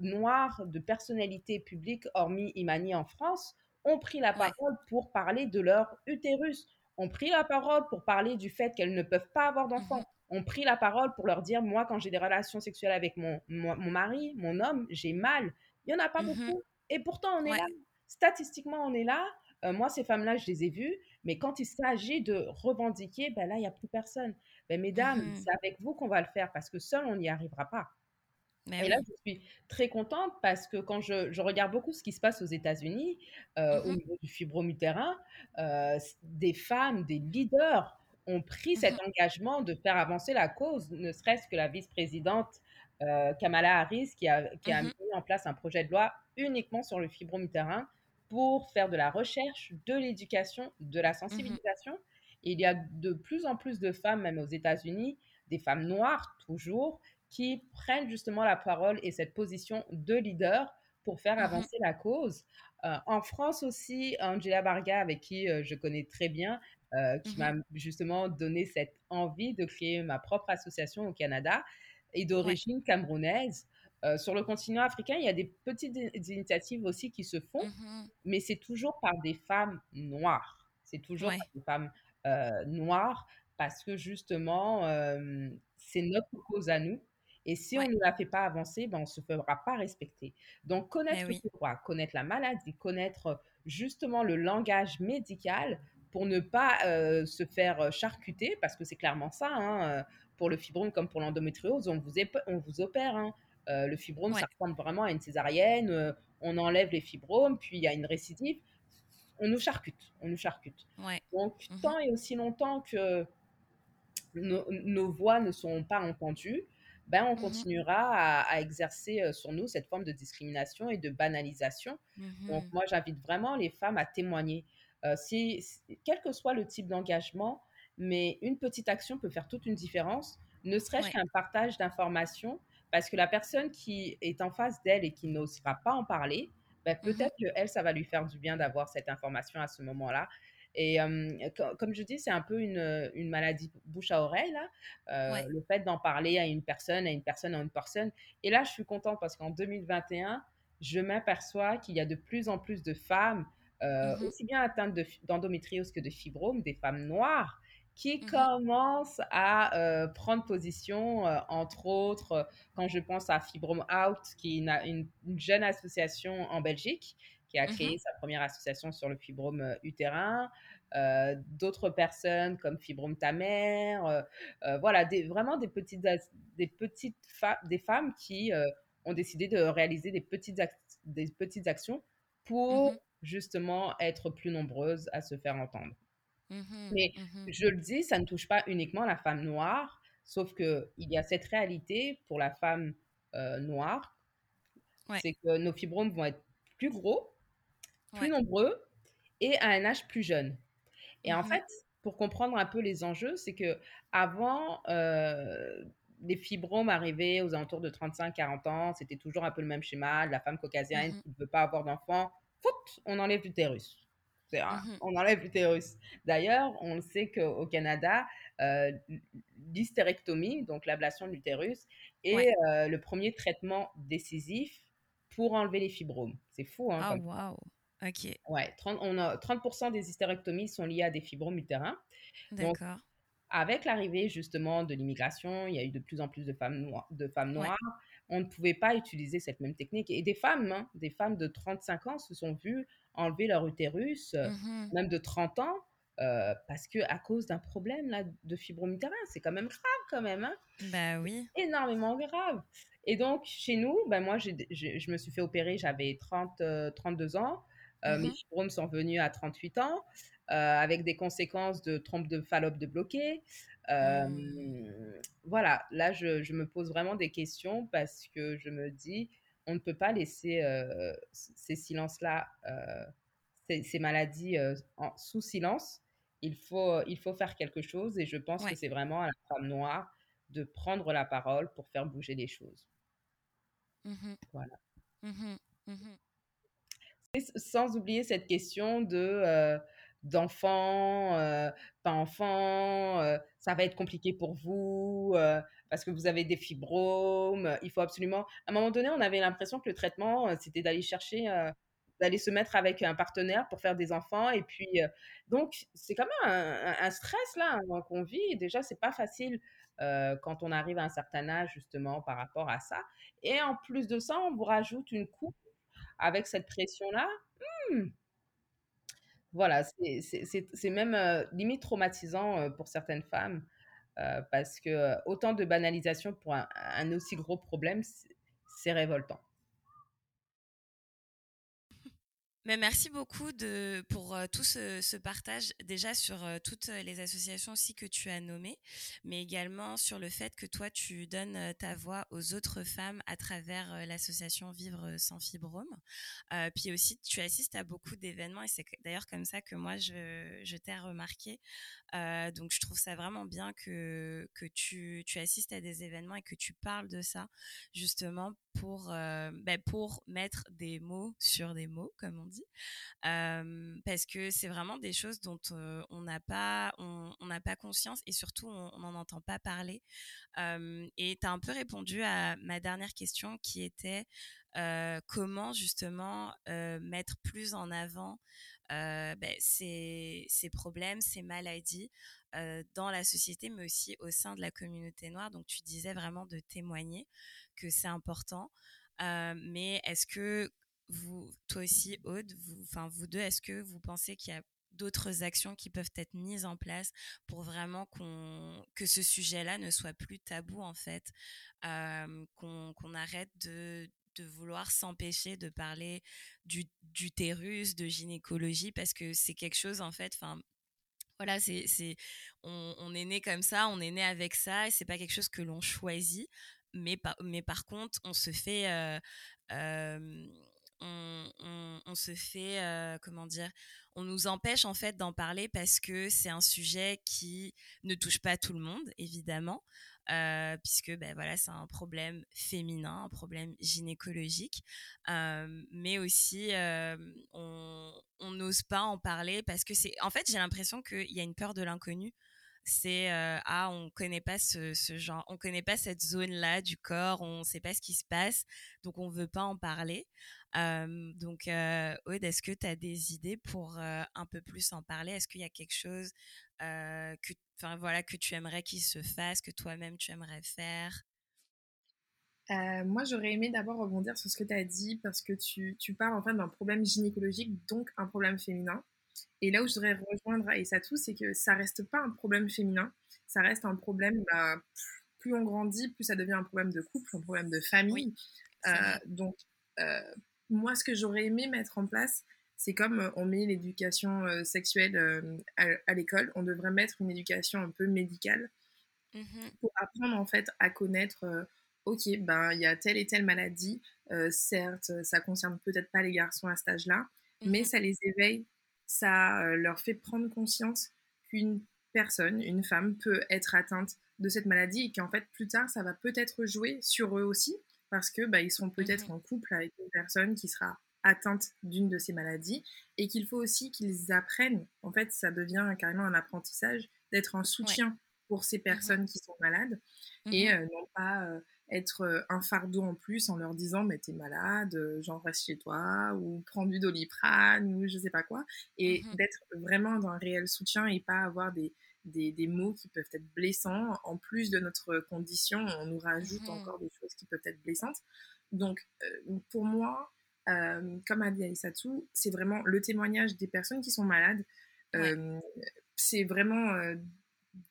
noires, de personnalités publiques, hormis Imani en France, ont pris la parole pour parler de leur utérus, ont pris la parole pour parler du fait qu'elles ne peuvent pas avoir d'enfants, ont pris la parole pour leur dire, moi, quand j'ai des relations sexuelles avec mon, mon, mari, mon homme, j'ai mal. Il n'y en a pas beaucoup. Et pourtant, on est là. Statistiquement, on est là. moi, ces femmes-là, je les ai vues. Mais quand il s'agit de revendiquer, ben là, il n'y a plus personne. Ben, mesdames, mmh c'est avec vous qu'on va le faire parce que seul, on n'y arrivera pas. et là, je suis très contente parce que quand je, regarde beaucoup ce qui se passe aux États-Unis, euh, au mmh niveau du fibromutérin, euh, des femmes, des leaders ont pris cet mmh engagement de faire avancer la cause, ne serait-ce que la vice-présidente euh, Kamala Harris qui a, qui a mis en place un projet de loi uniquement sur le fibromutérin pour faire de la recherche, de l'éducation, de la mmh sensibilisation. il y a de plus en plus de femmes, même aux États-Unis, des femmes noires toujours, qui prennent justement la parole et cette position de leader pour faire mmh avancer la cause. Euh, en France aussi, Angela Barga, avec qui euh, je connais très bien, euh, qui mmh m'a justement donné cette envie de créer ma propre association au Canada, est d'origine camerounaise. Euh, sur le continent africain, il y a des petites initiatives aussi qui se font, mmh mais c'est toujours par des femmes noires. C'est toujours par des femmes euh, noires parce que justement, c'est notre cause à nous. Et si on ne la fait pas avancer, ben, on ne se fera pas respecter. Donc, connaître eh le connaître la maladie, connaître justement le langage médical pour ne pas se faire charcuter, parce que c'est clairement ça, hein, pour le fibrome comme pour l'endométriose, on vous, on vous opère. Hein. Euh, le fibrome, ça ressemble vraiment à une césarienne. Euh, on enlève les fibromes, puis il y a une récidive. On nous charcute, on nous charcute. Donc, mmh tant et aussi longtemps que nos, voix ne sont pas entendues, ben, on mmh continuera à, exercer euh, sur nous cette forme de discrimination et de banalisation. Mmh Donc, moi, j'invite vraiment les femmes à témoigner. Si, quel que soit le type d'engagement, mais une petite action peut faire toute une différence, ne serait-ce qu'un partage d'informations parce que la personne qui est en face d'elle et qui n'osera pas en parler, ben, mmh peut-être que elle, ça va lui faire du bien d'avoir cette information à ce moment-là. Et comme je dis, c'est un peu une, une, maladie bouche à oreille, là. Euh, le fait d'en parler à une personne, à une personne, à une personne. Et là, je suis contente parce qu'en 2021, je m'aperçois qu'il y a de plus en plus de femmes, euh, mmh aussi bien atteintes d'endométriose que de fibrome, des femmes noires, qui mmh commence à euh, prendre position, euh, entre autres, euh, quand je pense à Fibrome Out, qui est une, jeune association en Belgique, qui a mmh créé sa première association sur le fibrome utérin. D'autres personnes comme Fibrome ta mère, voilà, des, vraiment des petites, des petites des femmes qui ont décidé de réaliser des petites, des petites actions mmh pour justement être plus nombreuses à se faire entendre. Mmh Mais mmh je le dis, ça ne touche pas uniquement la femme noire, sauf qu'il y a cette réalité pour la femme noire, c'est que nos fibromes vont être plus gros, plus nombreux et à un âge plus jeune. Et en mmh fait, pour comprendre un peu les enjeux, c'est que avant, les fibromes arrivaient aux alentours de 35-40 ans, c'était toujours un peu le même schéma, la femme caucasienne qui ne veut pas avoir d'enfant, on enlève l'utérus. Mmh on enlève l'utérus. D'ailleurs, on sait qu'au Canada, euh, l'hystérectomie, donc l'ablation de l'utérus, est euh, le premier traitement décisif pour enlever les fibromes. C'est fou, hein? Ah, waouh! Ok. Ouais, 30, on a, 30% des hystérectomies sont liées à des fibromes utérins. D'accord. avec l'arrivée justement de l'immigration, il y a eu de plus en plus de femmes, noires, de femmes noires. On ne pouvait pas utiliser cette même technique. Et des femmes, hein, des femmes de 35 ans se sont vues enlever leur utérus, euh, mmh même de 30 ans, euh, parce que à cause d'un problème là, de fibromyalgie. C'est quand même grave quand même. Hein bah oui. Énormément grave. Et donc, chez nous, ben moi, je me suis fait opérer, j'avais 30, 32 ans. Euh, mes mmh fibromes sont venus à 38 ans. Euh, avec des conséquences de trompe de Fallope de bloquer. Mmh. Voilà, là, je, me pose vraiment des questions parce que je me dis, on ne peut pas laisser euh, ces silences-là, euh, ces, maladies en, sous silence. Il faut, il faut faire quelque chose et je pense que c'est vraiment à la femme noire de prendre la parole pour faire bouger les choses. Mmh voilà. Mmh sans oublier cette question de d'enfants, euh, pas enfants, euh, ça va être compliqué pour vous euh, parce que vous avez des fibromes. Il faut absolument. À un moment donné, on avait l'impression que le traitement, c'était d'aller chercher, d'aller se mettre avec un partenaire pour faire des enfants. Et puis, donc, c'est quand même un, stress là hein, qu'on vit. Et déjà, c'est pas facile. quand on arrive à un certain âge, justement, par rapport à ça. Et en plus de ça, on vous rajoute une coupe avec cette pression-là. Mmh, voilà, c'est même limite traumatisant pour certaines femmes parce que autant de banalisation pour un aussi gros problème, c'est révoltant. Mais merci beaucoup pour euh, tout ce, partage, déjà sur euh, toutes les associations aussi que tu as nommées, mais également sur le fait que toi, tu donnes euh, ta voix aux autres femmes à travers l'association Vivre sans fibrome. puis aussi, tu assistes à beaucoup d'événements, et c'est d'ailleurs comme ça que moi, je, t'ai remarqué. donc, je trouve ça vraiment bien que, que tu, tu assistes à des événements et que tu parles de ça, justement, pour, ben, pour mettre des mots sur des mots, comme on dit, parce que c'est vraiment des choses dont on n'a pas, on n'a pas conscience et surtout on n'en entend pas parler. et tu as un peu répondu à ma dernière question qui était comment justement mettre plus en avant ben, ces, ces, problèmes, ces maladies dans la société, mais aussi au sein de la communauté noire. Donc tu disais vraiment de témoigner que c'est important. mais est-ce que vous, toi aussi, Aude, vous, enfin vous deux, est-ce que vous pensez qu'il y a d'autres actions qui peuvent être mises en place pour vraiment qu'on que ce sujet-là ne soit plus tabou en fait, qu'on arrête de, de vouloir s'empêcher de parler du d'utérus, de gynécologie? Parce que c'est quelque chose en fait, enfin voilà, c'est on, on, est né comme ça, on est né avec ça et c'est pas quelque chose que l'on choisit, mais par mais par contre on se fait on, se fait, euh, comment dire, on nous empêche en fait d'en parler parce que c'est un sujet qui ne touche pas tout le monde, évidemment, euh, puisque ben voilà, c'est un problème féminin, un problème gynécologique, euh, mais aussi on n'ose pas en parler parce que c'est, en fait, j'ai l'impression qu'il y a une peur de l'inconnu c'est ah on connaît pas ce, genre on connaît pas cette zone là du corps on sait pas ce qui se passe donc on veut pas en parler. Donc, Aude, est-ce que tu as des idées pour un peu plus en parler? Est-ce qu'il y a quelque chose que, voilà, que tu aimerais qu'il se fasse, que toi-même tu aimerais faire? Moi, j'aurais aimé d'abord rebondir sur ce que tu as dit parce que tu, tu parles en d'un problème gynécologique, donc un problème féminin. Et là où je voudrais rejoindre tout, c'est que ça reste pas un problème féminin, ça reste un problème, bah, plus on grandit, plus ça devient un problème de couple, un problème de famille. donc, moi, ce que j'aurais aimé mettre en place, c'est comme euh, on met l'éducation euh, sexuelle euh, à, l'école, on devrait mettre une éducation un peu médicale mmh pour apprendre en fait à connaître, ok, ben il y a telle et telle maladie, certes, ça concerne peut-être pas les garçons à cet âge-là, mmh mais ça les éveille, ça leur fait prendre conscience qu'une personne, une femme peut être atteinte de cette maladie et qu'en fait plus tard ça va peut-être jouer sur eux aussi parce que bah, ils sont peut-être mmh en couple avec une personne qui sera atteinte d'une de ces maladies et qu'il faut aussi qu'ils apprennent, en fait ça devient carrément un apprentissage, d'être un soutien pour ces mmh personnes qui sont malades et mmh non pas être un fardeau en plus en leur disant mais t'es malade, j'en reste chez toi ou prends du doliprane ou je sais pas quoi et d'être vraiment dans un réel soutien et pas avoir des, des, des, mots qui peuvent être blessants. En plus de notre condition, on nous rajoute mmh encore des choses qui peuvent être blessantes. Donc, euh, pour moi, euh, comme a dit Aïssatou, c'est vraiment le témoignage des personnes qui sont malades. Euh, c'est vraiment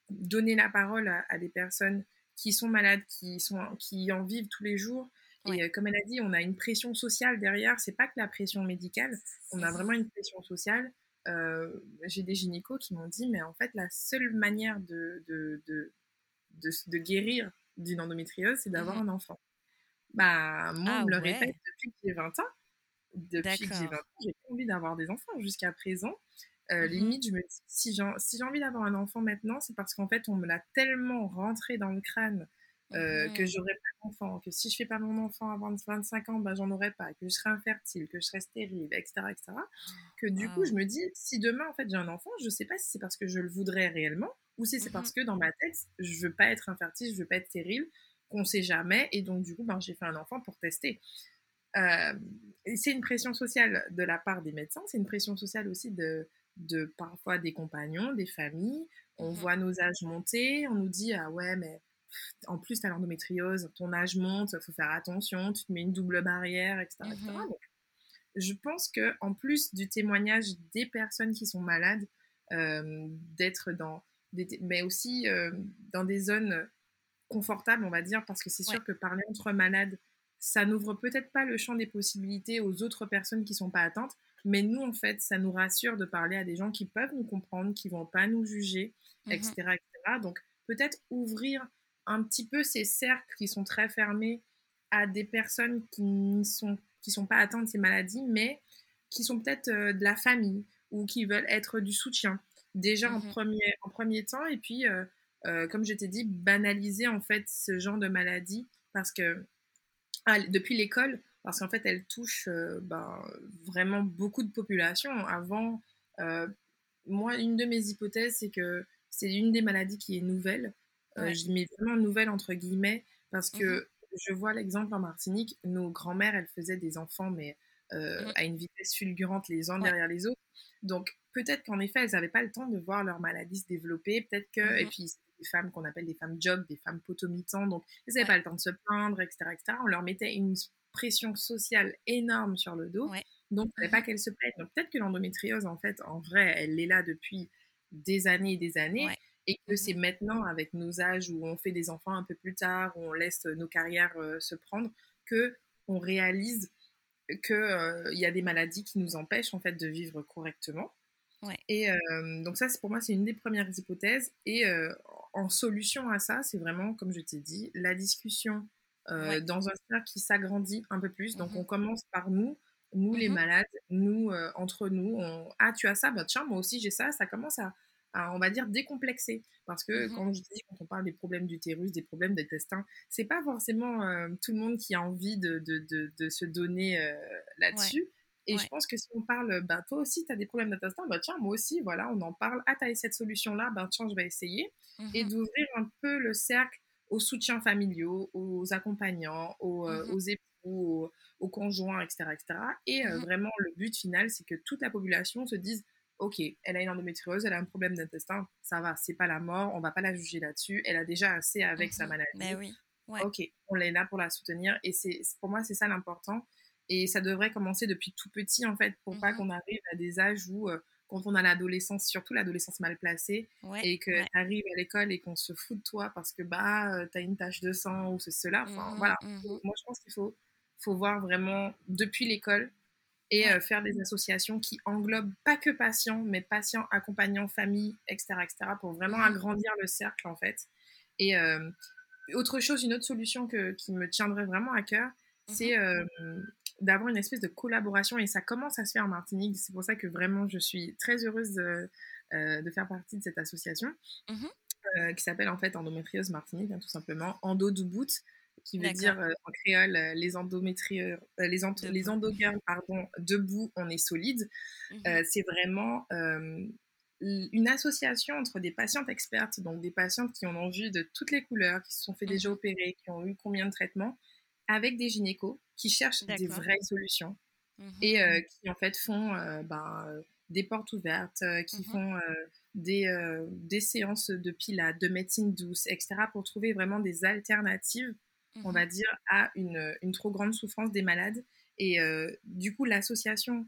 donner la parole à, des personnes qui sont malades, qui, sont, qui en vivent tous les jours. Et comme elle a dit, on a une pression sociale derrière. C'est pas que la pression médicale, on a vraiment une pression sociale. J'ai des gynécos qui m'ont dit, mais en fait, la seule manière de, de, de, de, guérir d'une endométriose, c'est d'avoir mmh un enfant. Bah, moi, ah, on me le répète depuis que j'ai 20 ans. Depuis que j'ai 20 ans, j'ai envie d'avoir des enfants jusqu'à présent. Euh, mmh limite, je me dis, si j'ai si envie d'avoir un enfant maintenant, c'est parce qu'en fait, on me l'a tellement rentré dans le crâne euh, que mmh j'aurais pas d'enfant, que si je fais pas mon enfant avant 25 ans, bah, j'en aurais pas, que je serai infertile, que je serai stérile, etc., etc. Que du coup, je me dis, si demain, en fait, j'ai un enfant, je sais pas si c'est parce que je le voudrais réellement ou si c'est parce que dans ma tête, je veux pas être infertile, je veux pas être stérile, qu'on sait jamais, et donc du coup, ben, j'ai fait un enfant pour tester. Euh, c'est une pression sociale de la part des médecins, c'est une pression sociale aussi de, de parfois des compagnons, des familles. On mmh voit nos âges monter, on nous dit ah ouais mais en plus tu as l'endométriose, ton âge monte, il faut faire attention, tu te mets une double barrière, etc. Mmh je pense que en plus du témoignage des personnes qui sont malades, euh, d'être dans des, mais aussi euh, dans des zones confortable, on va dire, parce que c'est sûr que parler entre malades, ça n'ouvre peut-être pas le champ des possibilités aux autres personnes qui sont pas atteintes, mais nous, en fait, ça nous rassure de parler à des gens qui peuvent nous comprendre, qui vont pas nous juger, etc., mmh etc. Donc, peut-être ouvrir un petit peu ces cercles qui sont très fermés à des personnes qui ne sont, qui sont pas atteintes de ces maladies, mais qui sont peut-être euh, de la famille ou qui veulent être du soutien. Déjà en, mmh premier, en premier temps, et puis euh, euh, comme je t'ai dit, banaliser en fait ce genre de maladie parce que ah, depuis l'école, parce qu'en fait elle touche euh, ben, vraiment beaucoup de populations. Avant, euh, moi, une de mes hypothèses, c'est que c'est une des maladies qui est nouvelle. Je mets vraiment nouvelle entre guillemets parce que mmh je vois l'exemple en Martinique, nos grands-mères, elles faisaient des enfants, mais mmh à une vitesse fulgurante les uns derrière les autres. Donc peut-être qu'en effet, elles n'avaient pas le temps de voir leur maladie se développer. Peut-être que, et puis des femmes qu'on appelle des femmes job, des femmes potomitants, donc elles n'avaient pas le temps de se plaindre, etc., etc. On leur mettait une pression sociale énorme sur le dos, donc il ne fallait pas qu'elles se plaignent. Donc peut-être que l'endométriose, en fait, en vrai, elle est là depuis des années et des années. Et que c'est maintenant, avec nos âges où on fait des enfants un peu plus tard, où on laisse nos carrières euh, se prendre, que on réalise qu'il euh, y a des maladies qui nous empêchent en fait de vivre correctement. Et euh, donc ça, pour moi, c'est une des premières hypothèses. Et en solution à ça, c'est vraiment, comme je t'ai dit, la discussion euh, dans un cercle qui s'agrandit un peu plus. Donc, mmh on commence par nous, nous les mmh malades, nous, euh, entre nous. On... Ah, tu as ça? Bah tiens, moi aussi j'ai ça. Ça commence à, on va dire, décomplexer. Parce que, mmh quand je dis, quand on parle des problèmes d'utérus, des problèmes d'intestin, c'est pas forcément euh, tout le monde qui a envie de, de, de, de se donner là-dessus. Et je pense que si on parle, bah, toi aussi, tu as des problèmes d'intestin, bah, tiens, moi aussi, voilà, on en parle. Ah, tu as cette solution-là, bah, tiens, je vais essayer. Et d'ouvrir un peu le cercle aux soutiens familiaux, aux accompagnants, aux, euh, mmh époux, aux, conjoints, etc. etc. Et euh, mmh vraiment, le but final, c'est que toute la population se dise Ok, elle a une endométriose, elle a un problème d'intestin, ça va, c'est pas la mort, on va pas la juger là-dessus, elle a déjà assez avec sa maladie. Mais oui. Ok, on est là pour la soutenir. Et c'est pour moi, c'est ça l'important. Et ça devrait commencer depuis tout petit, en fait, pour pas qu'on arrive à des âges où euh, quand on a l'adolescence, surtout l'adolescence mal placée, et que tu arrives à l'école et qu'on se fout de toi parce que bah, euh, tu as une tache de sang ou c'est cela. Enfin, mmh voilà. Mmh moi, je pense qu'il faut, faut voir vraiment depuis l'école et euh, faire des associations qui englobent pas que patients, mais patients, accompagnants, famille, etc., etc., pour vraiment mmh agrandir le cercle, en fait. Et euh, autre chose, une autre solution que, qui me tiendrait vraiment à cœur, c'est d'avoir une espèce de collaboration et ça commence à se faire en Martinique. C'est pour ça que vraiment je suis très heureuse de, euh, faire partie de cette association mmh euh, qui s'appelle en fait Endométriose Martinique, hein, tout simplement, Endo Doubout, qui veut dire euh, en créole les endométrieux, les, les endogueurs, pardon, debout, on est solide. Mmh c'est vraiment une association entre des patientes expertes, donc des patientes qui ont en vue de toutes les couleurs, qui se sont fait déjà mmh opérer, qui ont eu combien de traitements, avec des gynécos qui cherchent des vraies solutions mmh et qui en fait font ben, des portes ouvertes, qui mmh font des, des séances de pilates, de médecine douce, etc., pour trouver vraiment des alternatives, on va mmh dire, à une, une, trop grande souffrance des malades. Et du coup, l'association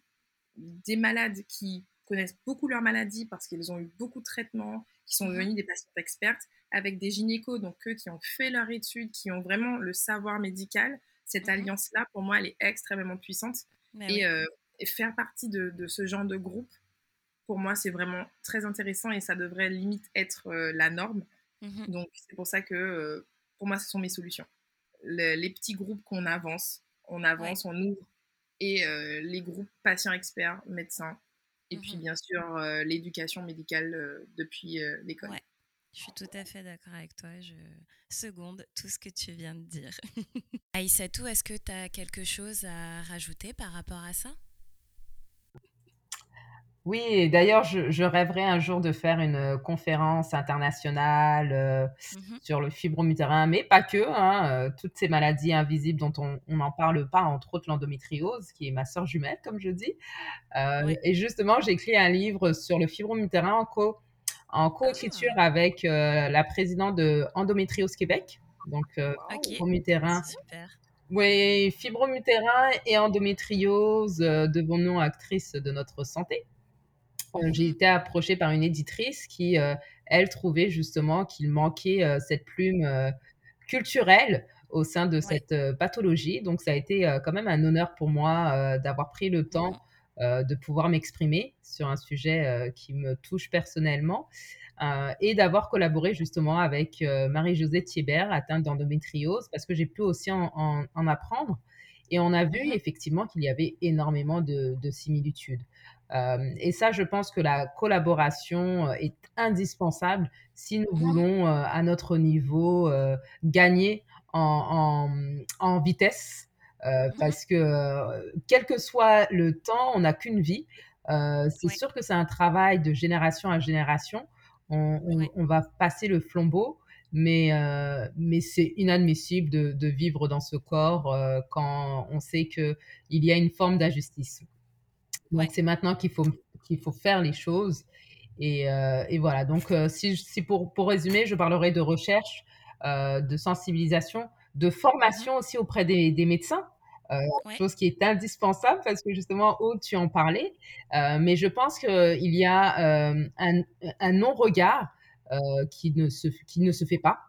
des malades qui connaissent beaucoup leur maladie parce qu'ils ont eu beaucoup de traitements, qui sont mmh devenus des patients expertes, avec des gynécos, donc eux qui ont fait leur étude, qui ont vraiment le savoir médical. Cette mmh alliance-là, pour moi, elle est extrêmement puissante. Et, et, faire partie de, de, ce genre de groupe, pour moi, c'est vraiment très intéressant et ça devrait limite être la norme. Mmh donc, c'est pour ça que, pour moi, ce sont mes solutions. les petits groupes qu'on avance, on avance, on ouvre, et les groupes patients experts, médecins, et puis, mmh bien sûr, l'éducation médicale depuis l'école. Ouais. Je suis tout à fait d'accord avec toi. Je seconde tout ce que tu viens de dire. Aïssatou, est-ce que tu as quelque chose à rajouter par rapport à ça? Oui, d'ailleurs, je, rêverais un jour de faire une euh, conférence internationale euh, mmh sur le fibromutérin, mais pas que, hein, euh, toutes ces maladies invisibles dont on n'en parle pas, entre autres l'endométriose, qui est ma sœur jumelle, comme je dis. Et justement, j'ai écrit un livre sur le fibromutérin en co en co-écriture ah. avec la présidente de Endométriose Québec, donc fibromutérin. Super. Oui, fibromutérin et endométriose, devenons actrices de notre santé. Euh, j'ai été approchée par une éditrice qui, euh, elle, trouvait justement qu'il manquait euh, cette plume culturelle au sein de cette pathologie. Donc, ça a été quand même un honneur pour moi d'avoir pris le temps de pouvoir m'exprimer sur un sujet qui me touche personnellement. et d'avoir collaboré justement avec Marie-Josée Thiebert, atteinte d'endométriose, parce que j'ai pu aussi en, apprendre. Et on a vu mmh effectivement qu'il y avait énormément de similitudes. Euh, et ça, je pense que la collaboration euh, est indispensable si nous mmh voulons, euh, à notre niveau, gagner en, vitesse. Mmh parce que quel que soit le temps, on n'a qu'une vie. c'est sûr que c'est un travail de génération à génération. On, va passer le flambeau, mais, mais c'est inadmissible de, de, vivre dans ce corps quand on sait qu'il y a une forme d'injustice. Donc, c'est maintenant qu'il faut, qu'il faut faire les choses. Et, euh, et voilà. Donc, euh, si, si pour, pour, résumer, je parlerai de recherche, euh, de sensibilisation, de formation aussi auprès des, des médecins. chose qui est indispensable parce que justement, Aude, tu en parlais. mais je pense qu'il y a un, un non-regard qui, ne se, qui ne se fait pas.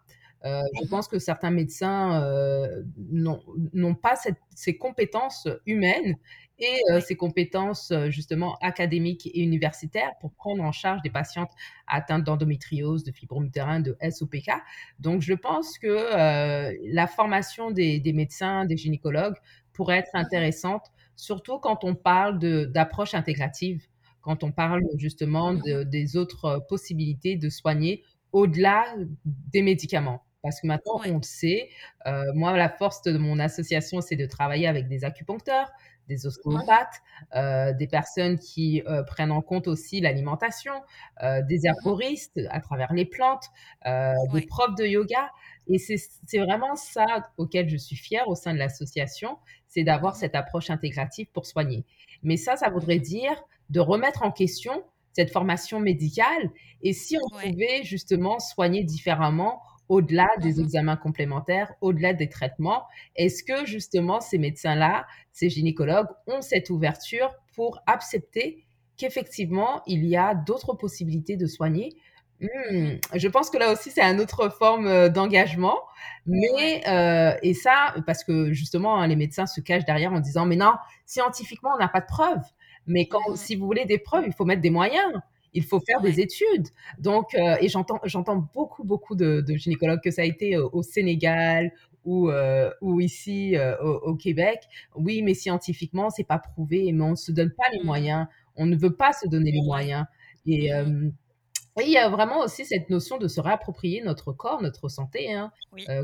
Euh, je mmh pense que certains médecins euh, n'ont pas cette, ces compétences humaines et euh, ces compétences justement académiques et universitaires pour prendre en charge des patientes atteintes d'endométriose, de fibromutérin, de SOPK. Donc, je pense que la formation des, des, médecins, des gynécologues pourrait être mmh intéressante, surtout quand on parle d'approche intégrative, quand on parle justement mmh de, des autres possibilités de soigner au-delà des médicaments. Parce que maintenant, on le sait. Euh, moi, la force de mon association, c'est de travailler avec des acupuncteurs, des ostéopathes, euh, des personnes qui euh, prennent en compte aussi l'alimentation, des mmh herboristes à travers les plantes, des profs de yoga. Et c'est vraiment ça auquel je suis fière au sein de l'association, c'est d'avoir cette approche intégrative pour soigner. Mais ça, ça voudrait dire de remettre en question cette formation médicale et si on pouvait justement soigner différemment au-delà des mmh examens complémentaires, au-delà des traitements Est-ce que justement ces médecins-là, ces gynécologues ont cette ouverture pour accepter qu'effectivement il y a d'autres possibilités de soigner? Mmh, je pense que là aussi, c'est une autre forme euh, d'engagement. Mais, euh, et ça, parce que justement, hein, les médecins se cachent derrière en disant, mais non, scientifiquement, on n'a pas de preuves. Mais quand, si vous voulez des preuves, il faut mettre des moyens il faut faire des études. Donc, euh, et j'entends, j'entends beaucoup, beaucoup de, gynécologues, que ça a été euh, au Sénégal ou, euh, ou ici au, Québec. Oui, mais scientifiquement, c'est pas prouvé, mais on ne se donne pas les mmh. moyens. On ne veut pas se donner les moyens. Et, mmh il y a vraiment aussi cette notion de se réapproprier notre corps, notre santé, hein,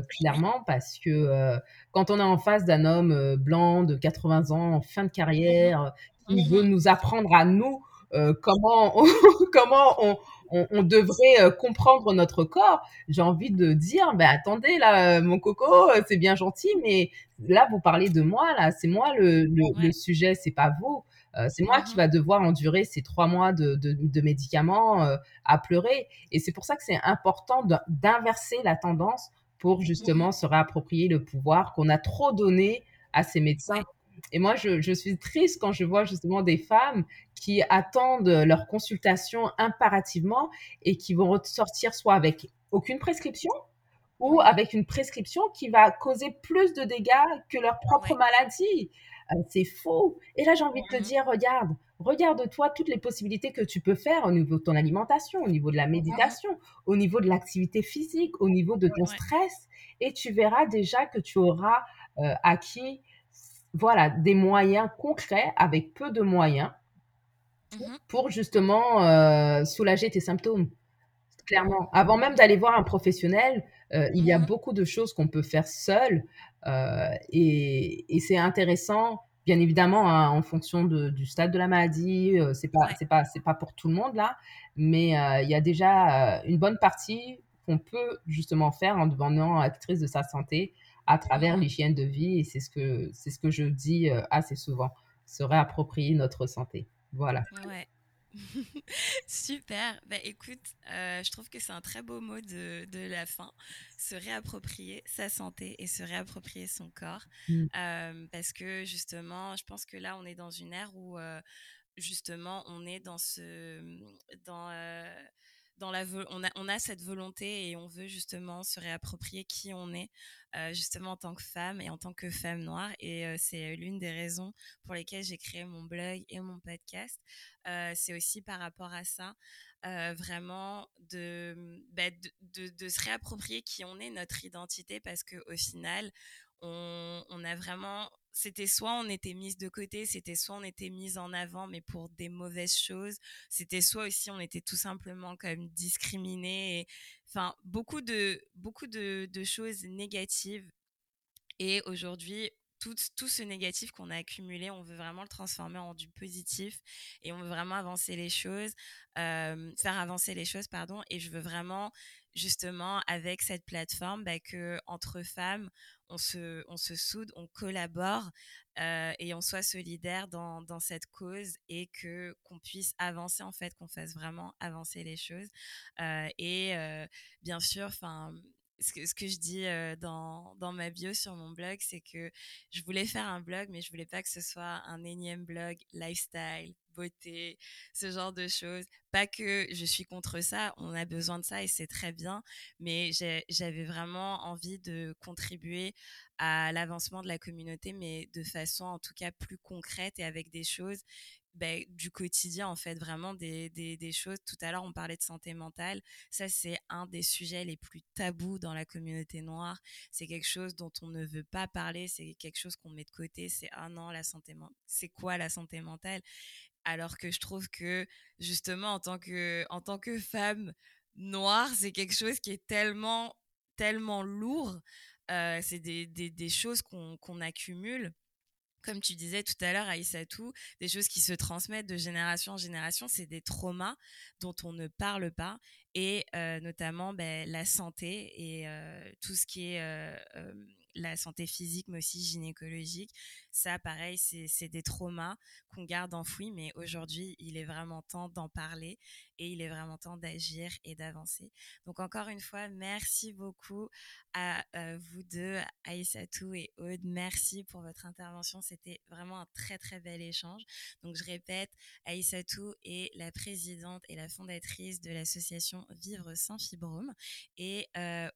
clairement, parce que quand on est en face d'un homme blanc de 80 ans, en fin de mmh carrière, qui veut nous apprendre à nous euh, comment on, comment on, on, devrait euh, comprendre notre corps, j'ai envie de dire, ben attendez là, mon coco, c'est bien gentil, mais là vous parlez de moi là, c'est moi le, le, le sujet, c'est pas vous. c'est moi qui mmh va devoir endurer ces trois mois de, de, médicaments à pleurer. Et c'est pour ça que c'est important d'inverser la tendance pour justement se réapproprier le pouvoir qu'on a trop donné à ces médecins. Et moi, je, je, suis triste quand je vois justement des femmes qui attendent leur consultation impérativement et qui vont ressortir soit avec aucune prescription ou avec une prescription qui va causer plus de dégâts que leur propre maladie. Euh, c'est faux. Et là, j'ai envie de te dire, regarde, regarde-toi toutes les possibilités que tu peux faire au niveau de ton alimentation, au niveau de la méditation, au niveau de l'activité physique, au niveau de ton stress. Et tu verras déjà que tu auras euh, acquis voilà, des moyens concrets avec peu de moyens mmh pour justement euh, soulager tes symptômes. Clairement. Avant même d'aller voir un professionnel, euh, il y a mmh beaucoup de choses qu'on peut faire seul. Euh, et, c'est intéressant, bien évidemment, hein, en fonction du stade de la maladie. c'est pas, c'est pas, c'est pas pour tout le monde là, mais il y a déjà une bonne partie qu'on peut justement faire en devenant actrice de sa santé à travers l'hygiène de vie. Et c'est ce que, c'est ce que je dis assez souvent, se réapproprier notre santé. Voilà. Ouais. Super. Bah, écoute, euh, je trouve que c'est un très beau mot de, de, la fin. Se réapproprier sa santé et se réapproprier son corps. Mmh. Euh, parce que justement, je pense que là, on est dans une ère où euh, justement, on est dans ce. Dans, on, a, cette volonté et on veut justement se réapproprier qui on est, justement en tant que femme et en tant que femme noire. Et c'est l'une des raisons pour lesquelles j'ai créé mon blog et mon podcast. c'est aussi par rapport à ça, vraiment bah, de, se réapproprier qui on est, notre identité, parce qu'au final, on, a vraiment c'était soit on était mise de côté, c'était soit on était mise en avant, mais pour des mauvaises choses. C'était soit aussi on était tout simplement comme discriminé. enfin, beaucoup de beaucoup de choses négatives. Et aujourd'hui, tout, tout, ce négatif qu'on a accumulé, on veut vraiment le transformer en du positif et on veut vraiment avancer les choses, euh, faire avancer les choses, pardon. Et je veux vraiment, justement, avec cette plateforme, bah, que entre femmes, on se, on se soude, on collabore euh, et on soit solidaire dans, dans, cette cause et que qu'on puisse avancer en fait, qu'on fasse vraiment avancer les choses. Euh, et euh, bien sûr, enfin. Ce que, ce que, je dis dans, dans, ma bio sur mon blog, c'est que je voulais faire un blog, mais je voulais pas que ce soit un énième blog lifestyle, beauté, ce genre de choses. Pas que je suis contre ça, on a besoin de ça et c'est très bien, mais j'avais vraiment envie de contribuer à l'avancement de la communauté, mais de façon en tout cas plus concrète et avec des choses ben, du quotidien, en fait, vraiment des, des, choses. Tout à l'heure, on parlait de santé mentale. Ça, c'est un des sujets les plus tabous dans la communauté noire. C'est quelque chose dont on ne veut pas parler. C'est quelque chose qu'on met de côté. C'est ah non, la santé. C'est quoi la santé mentale? Alors que je trouve que justement en tant que en tant que femme noire c'est quelque chose qui est tellement tellement lourd euh, c'est des, des, choses qu'on accumule comme tu disais tout à l'heure, Aïssatou, des choses qui se transmettent de génération en génération, c'est des traumas dont on ne parle pas, et euh, notamment ben, la santé et euh, tout ce qui est euh, la santé physique, mais aussi gynécologique. Ça, pareil, c'est des traumas qu'on garde enfouis, mais aujourd'hui, il est vraiment temps d'en parler et il est vraiment temps d'agir et d'avancer. Donc, encore une fois, merci beaucoup à vous deux, Aïssatou et Aude. Merci pour votre intervention. C'était vraiment un très, très bel échange. Donc, je répète, Aïssatou est la présidente et la fondatrice de l'association Vivre sans fibrome. Et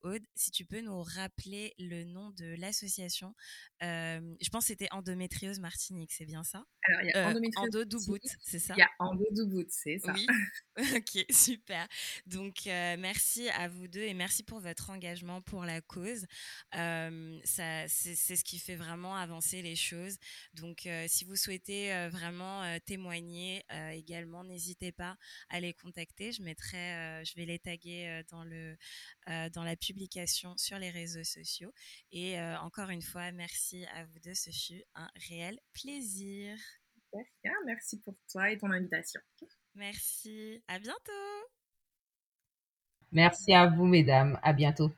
Aude, si tu peux nous rappeler le nom de l'association. je pense que c'était endométriose Martinique, c'est bien ça? Alors, il y a endométriose. c'est ça? Il y a endodoubout, c'est ça. Oui. ok, super. Donc, merci à vous deux et merci pour votre engagement pour la cause. ça, c'est, ce qui fait vraiment avancer les choses. Donc, si vous souhaitez vraiment témoigner également, n'hésitez pas à les contacter. Je mettrai, je vais les taguer dans le dans la publication sur les réseaux sociaux. Et encore une fois, merci à vous deux. Ce fut un réel plaisir. Merci pour toi et ton invitation. Merci. À bientôt. Merci à vous, mesdames. À bientôt.